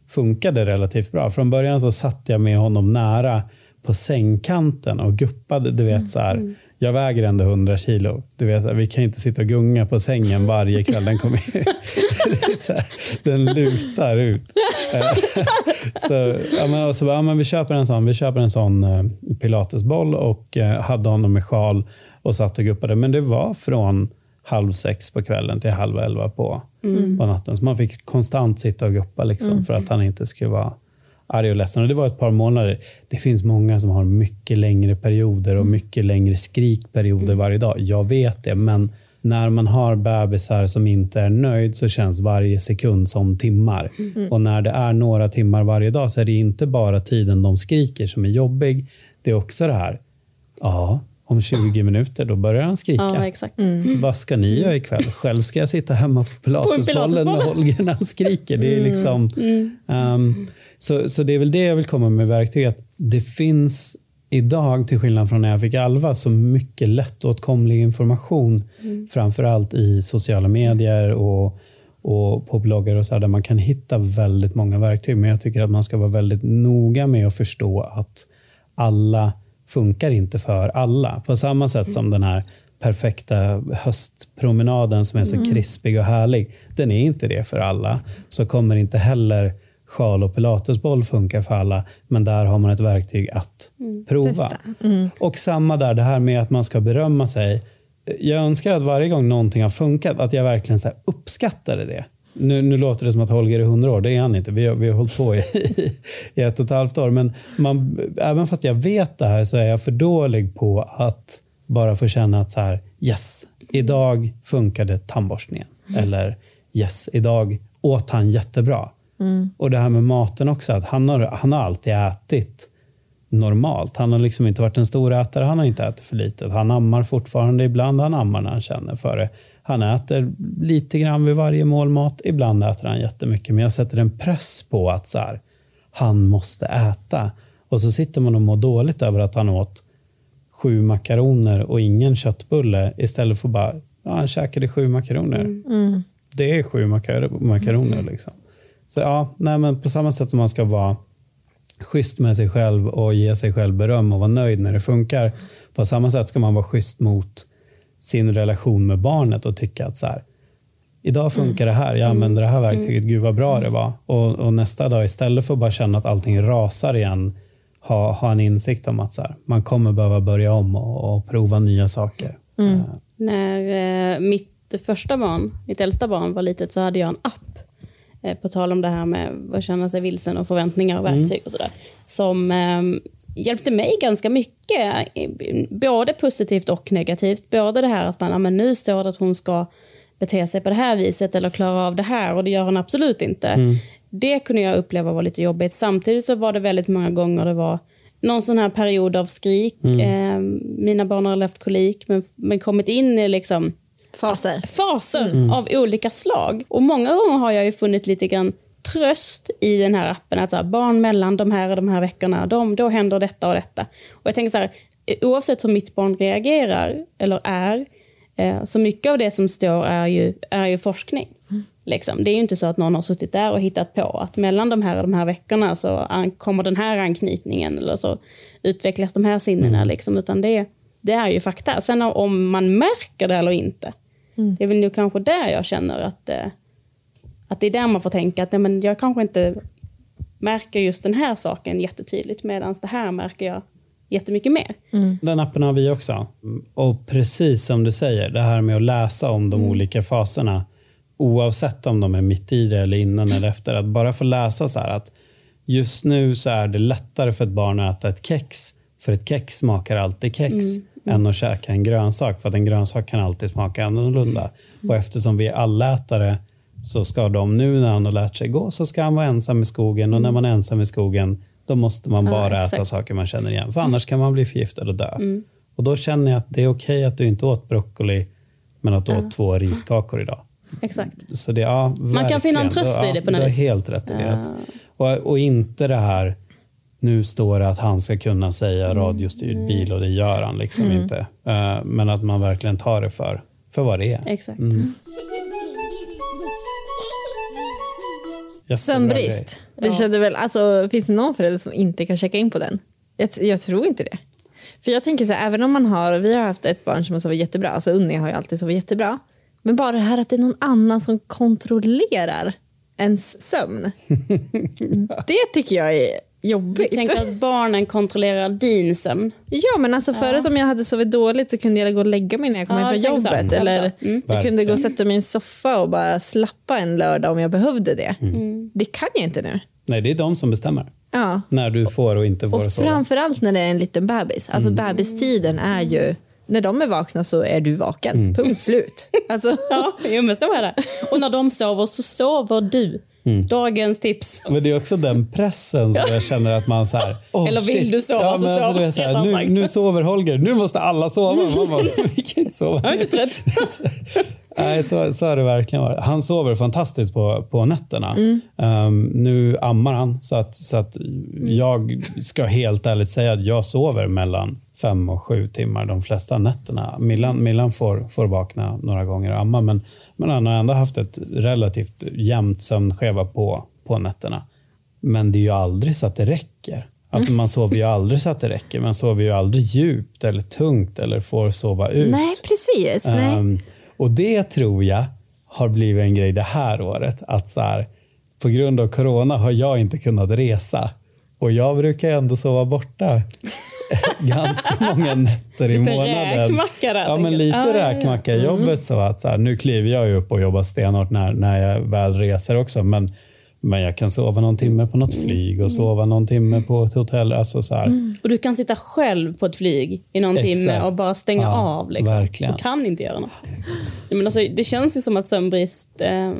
funkade relativt bra. Från början så satt jag med honom nära på sängkanten och guppade, du vet så här, jag väger ändå 100 kilo. Du vet, vi kan inte sitta och gunga på sängen varje kväll. Den, kommer, här, den lutar ut. Eh, så, ja, men, och så, ja, men vi köper en sån, vi köper en sån uh, pilatesboll och uh, hade honom med sjal och satt och guppade. Men det var från halv sex på kvällen till halv elva på, mm. på natten. Så man fick konstant sitta och guppa liksom, mm. för att han inte skulle vara arg och ledsen. Och det var ett par månader. Det finns många som har mycket längre perioder och mycket längre skrikperioder mm. varje dag. Jag vet det, men när man har bebisar som inte är nöjd så känns varje sekund som timmar. Mm. Och när det är några timmar varje dag så är det inte bara tiden de skriker som är jobbig. Det är också det här. Ja, om 20 minuter då börjar han skrika. Ja, exakt. Mm. Vad ska ni göra ikväll? Själv ska jag sitta hemma på pilatesbollen med Holger när han skriker. Det är liksom, um, så, så det är väl det jag vill komma med verktyget. Det finns idag, till skillnad från när jag fick Alva, så mycket lättåtkomlig information. Mm. Framförallt i sociala medier och, och på bloggar och så här, där man kan hitta väldigt många verktyg. Men jag tycker att man ska vara väldigt noga med att förstå att alla funkar inte för alla. På samma sätt mm. som den här perfekta höstpromenaden som är så mm. krispig och härlig. Den är inte det för alla. Så kommer inte heller sjal och pilatesboll funkar för alla, men där har man ett verktyg att mm. prova. Mm. Och samma där, det här med att man ska berömma sig. Jag önskar att varje gång någonting har funkat, att jag verkligen så uppskattade det. Nu, nu låter det som att Holger är 100 år, det är han inte. Vi har, vi har hållit på i, i ett och ett halvt år. Men man, även fast jag vet det här så är jag för dålig på att bara få känna att så här, yes, idag funkade tandborstningen. Mm. Eller yes, idag åt han jättebra. Mm. Och det här med maten också, att han har, han har alltid ätit normalt. Han har liksom inte varit en stor ätare, han har inte ätit för lite. Han ammar fortfarande ibland, han ammar när han känner för det. Han äter lite grann vid varje mål mat, ibland äter han jättemycket. Men jag sätter en press på att så här, han måste äta. Och så sitter man och mår dåligt över att han åt sju makaroner och ingen köttbulle istället för bara, ja, han käkade sju makaroner. Mm. mm. Det är sju makar makaroner. Liksom. Så ja, nej, men på samma sätt som man ska vara schysst med sig själv och ge sig själv beröm och vara nöjd när det funkar. På samma sätt ska man vara schysst mot sin relation med barnet och tycka att så här, idag funkar det här, jag mm. använder det här verktyget, gud vad bra det var. Och, och nästa dag, istället för att bara känna att allting rasar igen, ha, ha en insikt om att så här, man kommer behöva börja om och, och prova nya saker. Mm. Uh. När eh, mitt första barn, mitt äldsta barn var litet så hade jag en app Eh, på tal om det här med att känna sig vilsen och förväntningar och mm. verktyg mm. och sådär. Som eh, hjälpte mig ganska mycket. Både positivt och negativt. Både det här att man, ja, men nu står det att hon ska bete sig på det här viset eller klara av det här och det gör hon absolut inte. Mm. Det kunde jag uppleva var lite jobbigt. Samtidigt så var det väldigt många gånger det var någon sån här period av skrik. Mm. Eh, mina barn har levt kolik men, men kommit in i liksom Faser. Faser mm. av olika slag. Och Många gånger har jag ju funnit lite grann tröst i den här appen. Att så här, barn mellan de här och de här veckorna, de, då händer detta och detta. Och jag tänker så här, oavsett hur mitt barn reagerar eller är, eh, så mycket av det som står är ju, är ju forskning. Mm. Liksom. Det är ju inte så att någon har suttit där och hittat på att mellan de här och de här veckorna så kommer den här anknytningen eller så utvecklas de här sinnena. Mm. Liksom, utan det, det är ju fakta. Sen om man märker det eller inte, Mm. Det är väl nu kanske där jag känner att, eh, att det är där man får tänka att nej, men jag kanske inte märker just den här saken jättetydligt medan det här märker jag jättemycket mer. Mm. Den appen har vi också. Och precis som du säger, det här med att läsa om de mm. olika faserna oavsett om de är mitt i det eller innan eller efter. Att bara få läsa så här att just nu så är det lättare för ett barn att äta ett kex för ett kex smakar alltid kex. Mm än att käka en grönsak. För att en grönsak kan alltid smaka annorlunda. Mm. Och eftersom vi är allätare så ska de nu när han har lärt sig gå så ska han vara ensam i skogen. Och när man är ensam i skogen då måste man bara ja, äta saker man känner igen. För annars kan man bli förgiftad och dö. Mm. Och då känner jag att det är okej okay att du inte åt broccoli men att du ja. åt två riskakor idag. Exakt. Så det, ja, man kan finna en tröst i det på något vis. Du har helt rätt i det. Och, och inte det här nu står det att han ska kunna säga mm. radiostyrd mm. bil och det gör han liksom mm. inte. Uh, men att man verkligen tar det för, för vad det är. Exakt. Mm. Sömnbrist. Det kände väl, alltså, finns det någon förälder som inte kan checka in på den? Jag, jag tror inte det. För jag tänker så här, även om man har, vi har haft ett barn som har sovit jättebra, alltså Unni har ju alltid sovit jättebra. Men bara det här att det är någon annan som kontrollerar ens sömn. det tycker jag är Du jobbigt. tänker att barnen kontrollerar din sömn? Ja, men alltså förut om jag hade sovit dåligt så kunde jag gå och lägga mig när jag kom Ja, hem från så. jobbet. Ja, Eller så. Mm. jag kunde gå och sätta mig i en soffa och bara slappa en lördag om jag behövde det. Mm. Det kan jag inte nu. Nej, det är de som bestämmer Ja. när du får och inte får Och sova. framförallt när det är en liten bebis. Alltså bebistiden är ju, när de är vakna så är du vaken. Punkt slut. Alltså, Ja, jo, men så är det. Och när de sover så sover du. Dagens tips. Men det är också den pressen som jag känner att man så här, oh, Eller vill shit. du sova ja, så men alltså, så här, nu, nu sover Holger, nu måste alla sova. Man bara, vi kan inte sova. Jag är inte trött. Nej, så, så har det verkligen varit. Han sover fantastiskt på, på nätterna. Ehm, nu ammar han, så att, så att jag ska helt ärligt säga att jag sover mellan fem och sju timmar de flesta nätterna. Millan, Millan får, får vakna några gånger och amma, men, men han har ändå haft ett relativt jämnt sömnschema på, på nätterna. Men det är ju aldrig så att det räcker. Alltså man sover ju aldrig så att det räcker. Man sover ju aldrig djupt eller tungt eller får sova ut. nej, precis. Nej. Ehm, och det tror jag har blivit en grej det här året. Att så här, på grund av corona har jag inte kunnat resa. Och jag brukar ändå sova borta ganska många nätter i Lite månaden. räkmacka där, Ja, men lite ja. räkmacka i jobbet. Så att, så här, nu kliver jag ju upp och jobbar stenhårt när, när jag väl reser också. Men, men jag kan sova någon timme på något flyg och sova någon timme på ett hotell. Alltså så här. Och du kan sitta själv på ett flyg i någon timme Exakt. och bara stänga Ja, av. Liksom. verkligen. Och kan inte göra något. Men alltså, det känns ju som att sömnbrist, eh,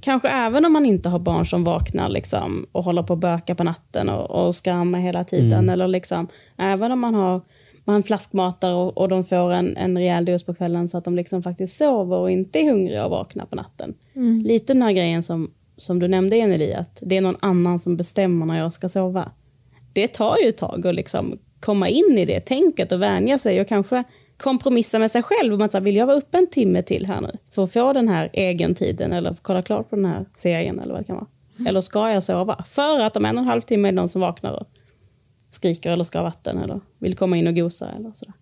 kanske även om man inte har barn som vaknar liksom, och håller på att böka på natten och, och ska amma hela tiden. Mm. Eller liksom, även om man har man flaskmatar och, och de får en, en rejäl dos på kvällen så att de liksom faktiskt sover och inte är hungriga och vaknar på natten. Lite den här grejen som, som du nämnde Eneli, att det är någon annan som bestämmer när jag ska sova det tar ju ett tag att liksom komma in i det tänket och vänja sig och kanske kompromissa med sig själv om att så här, vill jag vara uppe en timme till här nu för att få den här egen tiden eller kolla klart på den här serien eller vad det kan vara. Eller ska jag sova? För att om en och en halv timme är det någon som vaknar och skriker eller ska ha vatten eller vill komma in och gosa eller sådär.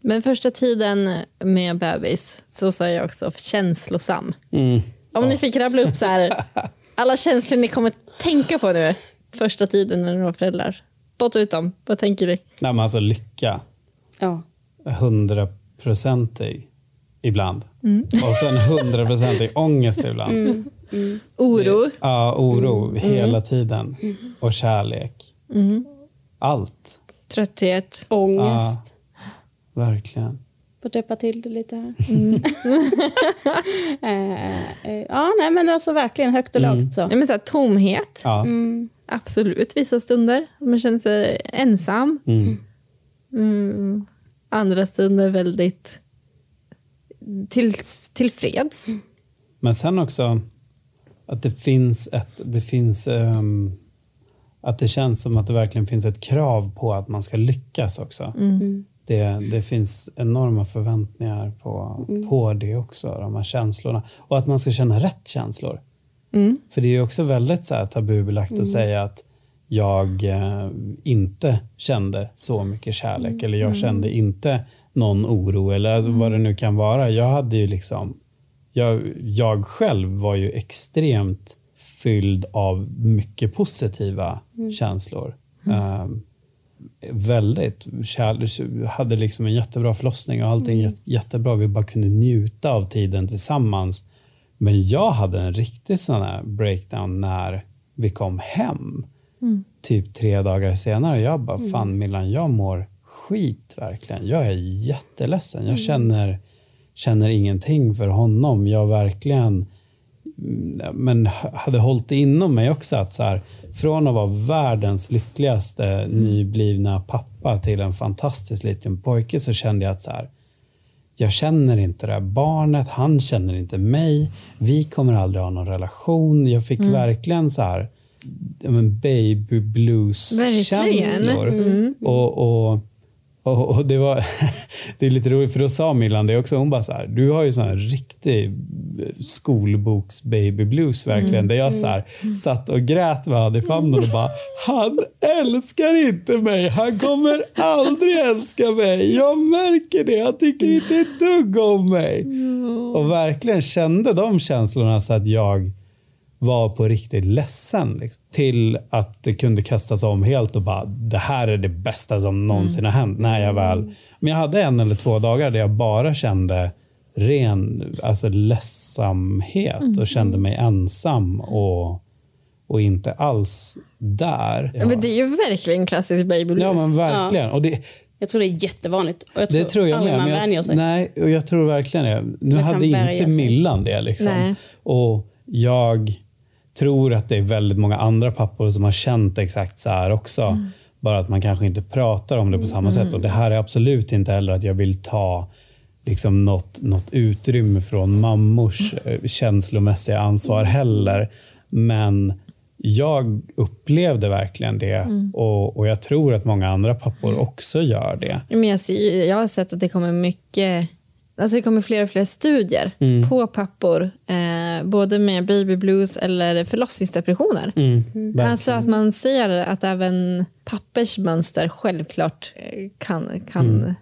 Men första tiden med bebis så sa jag också känslosam. Mm. Om ni fick rabbla upp så här, alla känslor ni kommer tänka på nu första tiden när ni var föräldrar. Spotta ut dem. Vad tänker ni? Nej, men alltså lycka. Ja. Hundraprocentig ibland. Och sen hundraprocentig ångest ibland. Oro. Ja, oro hela tiden. Och kärlek. Allt. Trötthet. Ångest. Verkligen. Får deppa till det lite här. Eh, eh, ja, nej men alltså verkligen högt och lågt så. Ja, men så här, tomhet. Ja. Absolut, vissa stunder. Man känner sig ensam. Mm. Andra stunder väldigt till, tillfreds. Men sen också att det finns ett... Det finns, ehm, att det känns som att det verkligen finns ett krav på att man ska lyckas också. Det, det finns enorma förväntningar på, på det också, de här känslorna. Och att man ska känna rätt känslor. För det är ju också väldigt så här tabubelagt att säga att jag eh, inte kände så mycket kärlek eller jag kände inte någon oro eller vad det nu kan vara. Jag hade ju liksom jag, jag själv var ju extremt fylld av mycket positiva känslor. Um, väldigt kär, hade liksom en jättebra förlossning och allting jät, jättebra. Vi bara kunde njuta av tiden tillsammans. Men jag hade en riktig sån här breakdown när vi kom hem. Typ tre dagar senare. Jag bara, fan Millan, jag mår skit verkligen. Jag är jätteledsen. Jag känner, känner ingenting för honom. Jag verkligen mm, men hade hållit inom mig också. att så här, Från att vara världens lyckligaste nyblivna pappa till en fantastisk liten pojke så kände jag att så här, jag känner inte det här barnet, han känner inte mig, vi kommer aldrig ha någon relation. Jag fick verkligen så här, men baby blues Verkligen. känslor. Och, och, och, det, var, det är lite roligt, för då sa Millan det också. Hon bara så här, du har ju sån här riktig skolboks baby blues verkligen. Där jag så här, satt och grät med han i famnen och bara, han älskar inte mig. Han kommer aldrig älska mig. Jag märker det. Han tycker inte ett dugg om mig. Och verkligen kände de känslorna så att jag var på riktigt ledsen. Liksom. Till att det kunde kastas om helt och bara, det här är det bästa som någonsin har hänt. När jag väl... Men jag hade en eller två dagar där jag bara kände ren alltså ledsamhet och kände mig ensam och, och inte alls där. Ja. Men det är ju verkligen klassisk baby blues. Ja, men verkligen. Och det, Jag tror det är jättevanligt. Och jag tror det tror jag med. man men vänjer jag, sig. nej, och jag tror verkligen det. Nu Man hade inte sig. Millan det. Liksom. Nej. Och jag tror att det är väldigt många andra pappor som har känt exakt så här också. Mm. Bara att man kanske inte pratar om det på samma sätt. Och Det här är absolut inte heller att jag vill ta liksom något, något utrymme från mammors eh, känslomässiga ansvar heller. Men jag upplevde verkligen det Mm. och, och jag tror att många andra pappor också gör det. Men jag, ser, jag har sett att det kommer mycket Alltså det kommer fler och fler studier Mm. på pappor, eh, både med baby blues eller förlossningsdepressioner. Mm, Alltså att man ser att även pappers mönster självklart eh, kan, kan, Mm.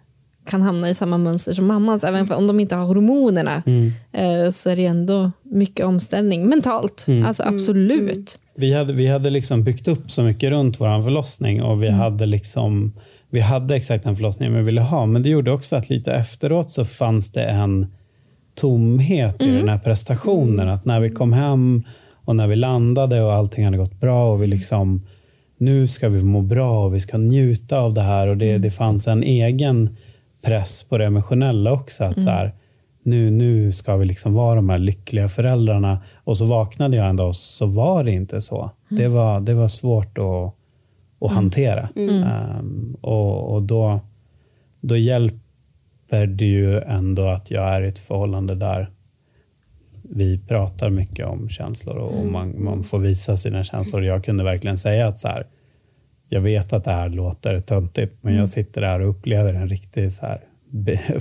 kan hamna i samma mönster som mammans. Även om de inte har hormonerna Mm. eh, så är det ändå mycket omställning mentalt. Mm. Alltså absolut. Vi hade, vi hade liksom byggt upp så mycket runt vår förlossning och vi hade liksom vi hade exakt den förlossningen vi ville ha, men det gjorde också att lite efteråt så fanns det en tomhet i den här prestationen. Att när vi kom hem och när vi landade och allting hade gått bra och vi liksom nu ska vi må bra och vi ska njuta av det här och det, det fanns en egen press på det emotionella också. Att så här, nu, nu ska vi liksom vara de här lyckliga föräldrarna. Och så vaknade jag en dag och så var det inte så. Det, var, det var svårt att, att hantera. Ehm, och och då, då hjälper det ju ändå att jag är i ett förhållande där vi pratar mycket om känslor och, och man, man får visa sina känslor. Jag kunde verkligen säga att så här, jag vet att det här låter töntigt, men jag sitter där och upplever en riktig så här,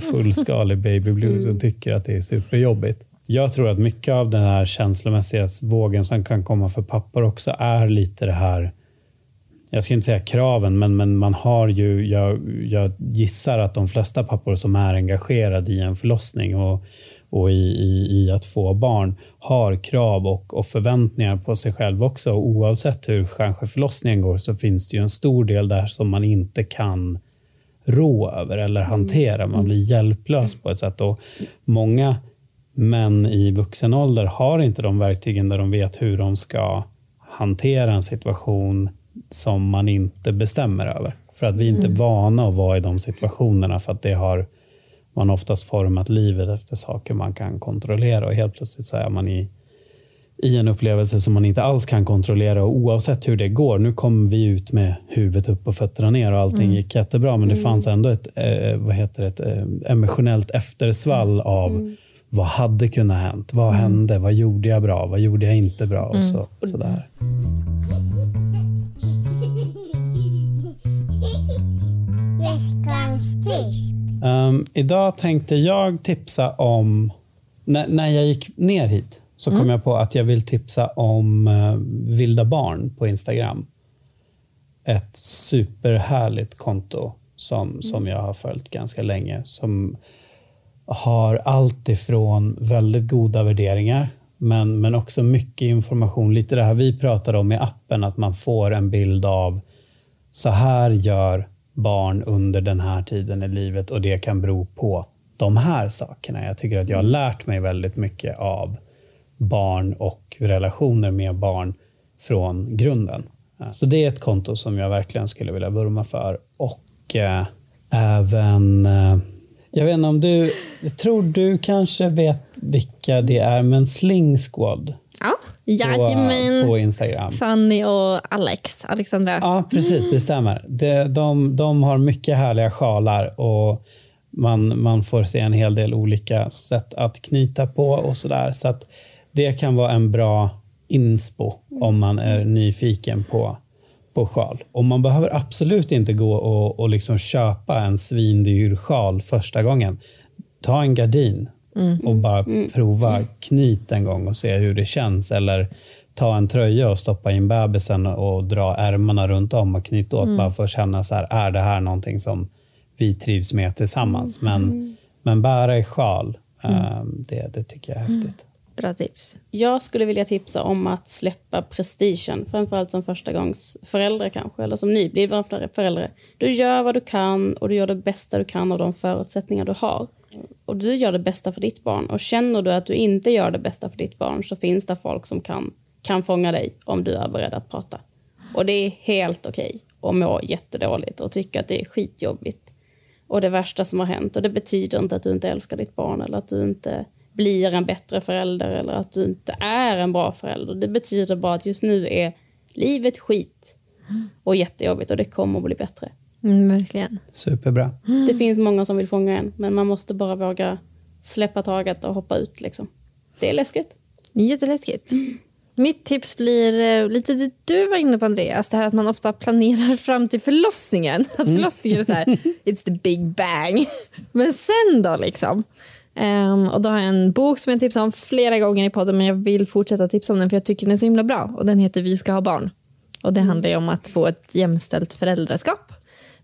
fullskalig baby blues och tycker att det är superjobbigt. Jag tror att mycket av den här känslomässiga vågen som kan komma för pappor också är lite det här jag ska inte säga kraven, men, men man har ju, jag, jag gissar att de flesta pappor som är engagerade i en förlossning och, och i, i, i att få barn har krav och, och förväntningar på sig själv också. Oavsett hur kanske förlossningen går så finns det ju en stor del där som man inte kan rå över eller hantera. Man blir hjälplös på ett sätt. Och många män i vuxen ålder har inte de verktygen där de vet hur de ska hantera en situation som man inte bestämmer över. För att vi är inte vana att vara i de situationerna för att det har man oftast format livet efter saker man kan kontrollera och helt plötsligt så är man i, i en upplevelse som man inte alls kan kontrollera och oavsett hur det går, nu kom vi ut med huvudet upp och fötterna ner och allting gick jättebra men det fanns ändå ett, eh, vad heter det, ett eh, emotionellt eftersvall av vad hade kunnat hänt? Vad hände? Vad gjorde jag bra? Vad gjorde jag inte bra? Och så, sådär. Tips. Um, idag tänkte jag tipsa om, när, när jag gick ner hit så kom jag på att jag vill tipsa om eh, Vilda barn på Instagram. Ett superhärligt konto som, som jag har följt ganska länge. Som har allt ifrån väldigt goda värderingar men, men också mycket information. Lite det här vi pratade om i appen, att man får en bild av så här gör barn under den här tiden i livet och det kan bero på de här sakerna. Jag tycker att jag har lärt mig väldigt mycket av barn och relationer med barn från grunden. Eh, Så det är ett konto som jag verkligen skulle vilja vurma för. Och eh, även, eh, jag vet inte om du, jag tror du kanske vet vilka det är, men Sling Squad Ja, på, jajamän. på Instagram. Fanny och Alex, Alexandra. Ja, precis. Det stämmer. De, de, de har mycket härliga sjalar och man, man får se en hel del olika sätt att knyta på och sådär. Så att det kan vara en bra inspo om man är nyfiken på, på sjal. Och man behöver absolut inte gå och, och liksom köpa en svindyr sjal första gången. Ta en gardin och bara prova knyt en gång och se hur det känns. Eller ta en tröja och stoppa in bebisen och dra ärmarna runt om och knyta åt bara för att känna så här, är det här någonting som vi trivs med tillsammans? Men, men bära i sjal, eh, det, det tycker jag är häftigt. Bra tips. Jag skulle vilja tipsa om att släppa prestigen, framförallt som första gångs förälder kanske, eller som nybliven förälder. Du gör vad du kan och du gör det bästa du kan av de förutsättningar du har. Och du gör det bästa för ditt barn. Och känner du att du inte gör det bästa för ditt barn så finns det folk som kan, kan fånga dig om du är beredd att prata. Och det är helt okej att må jättedåligt och tycka att det är skitjobbigt. Och det värsta som har hänt. Och det betyder inte att du inte älskar ditt barn eller att du inte blir en bättre förälder eller att du inte är en bra förälder. Det betyder bara att just nu är livet skit och jättejobbigt och det kommer att bli bättre. Mm, verkligen. Superbra. Det finns många som vill fånga en, men man måste bara våga släppa taget och hoppa ut. Liksom. Det är läskigt. Jätteläskigt. Mitt tips blir eh, lite det du var inne på Andreas, det här att man ofta planerar fram till förlossningen. Att förlossningen är så här, it's the big bang. Men sen då liksom? Ehm, och då har jag en bok som jag tipsat om flera gånger i podden men jag vill fortsätta tipsa om den för jag tycker den är så himla bra. Och den heter Vi ska ha barn. Och det handlar ju om att få ett jämställt föräldraskap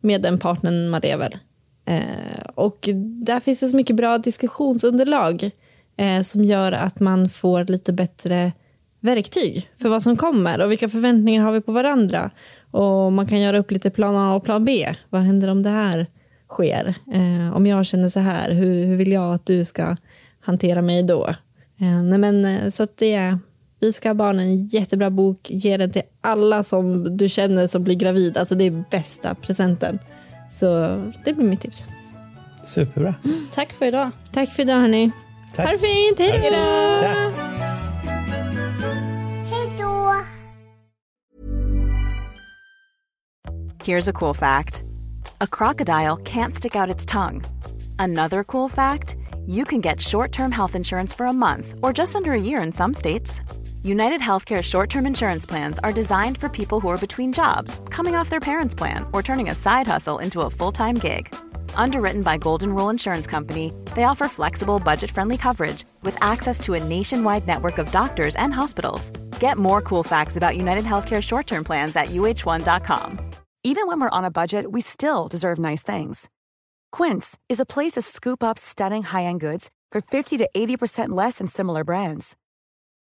med den partnern man lever. Eh, och där finns det så mycket bra diskussionsunderlag eh, som gör att man får lite bättre verktyg för vad som kommer och vilka förväntningar har vi på varandra. Och man kan göra upp lite plan A och plan B. Vad händer om det här sker? Eh, om jag känner så här, hur, hur vill jag att du ska hantera mig då? Eh, nej men, eh, så att det är vi ska ha barn, en jättebra bok. Ge den till alla som du känner som blir gravid. Alltså det är bästa presenten. Så det blir mitt tips. Superbra. Tack för idag. Tack för idag hörni. Tack. Ha det fint, hej då! Hej då! Here's a cool fact a crocodile can't stick out its tongue. Another cool fact you can get short term health insurance for a month or just under a year in some states. United Healthcare short term insurance plans are designed for people who are between jobs, coming off their parents' plan, or turning a side hustle into a full time gig. Underwritten by Golden Rule Insurance Company, they offer flexible, budget friendly coverage with access to a nationwide network of doctors and hospitals. Get more cool facts about United Healthcare short term plans at uh1.com. Even when we're on a budget, we still deserve nice things. Quince is a place to scoop up stunning high-end goods for 50 to 80% less than similar brands.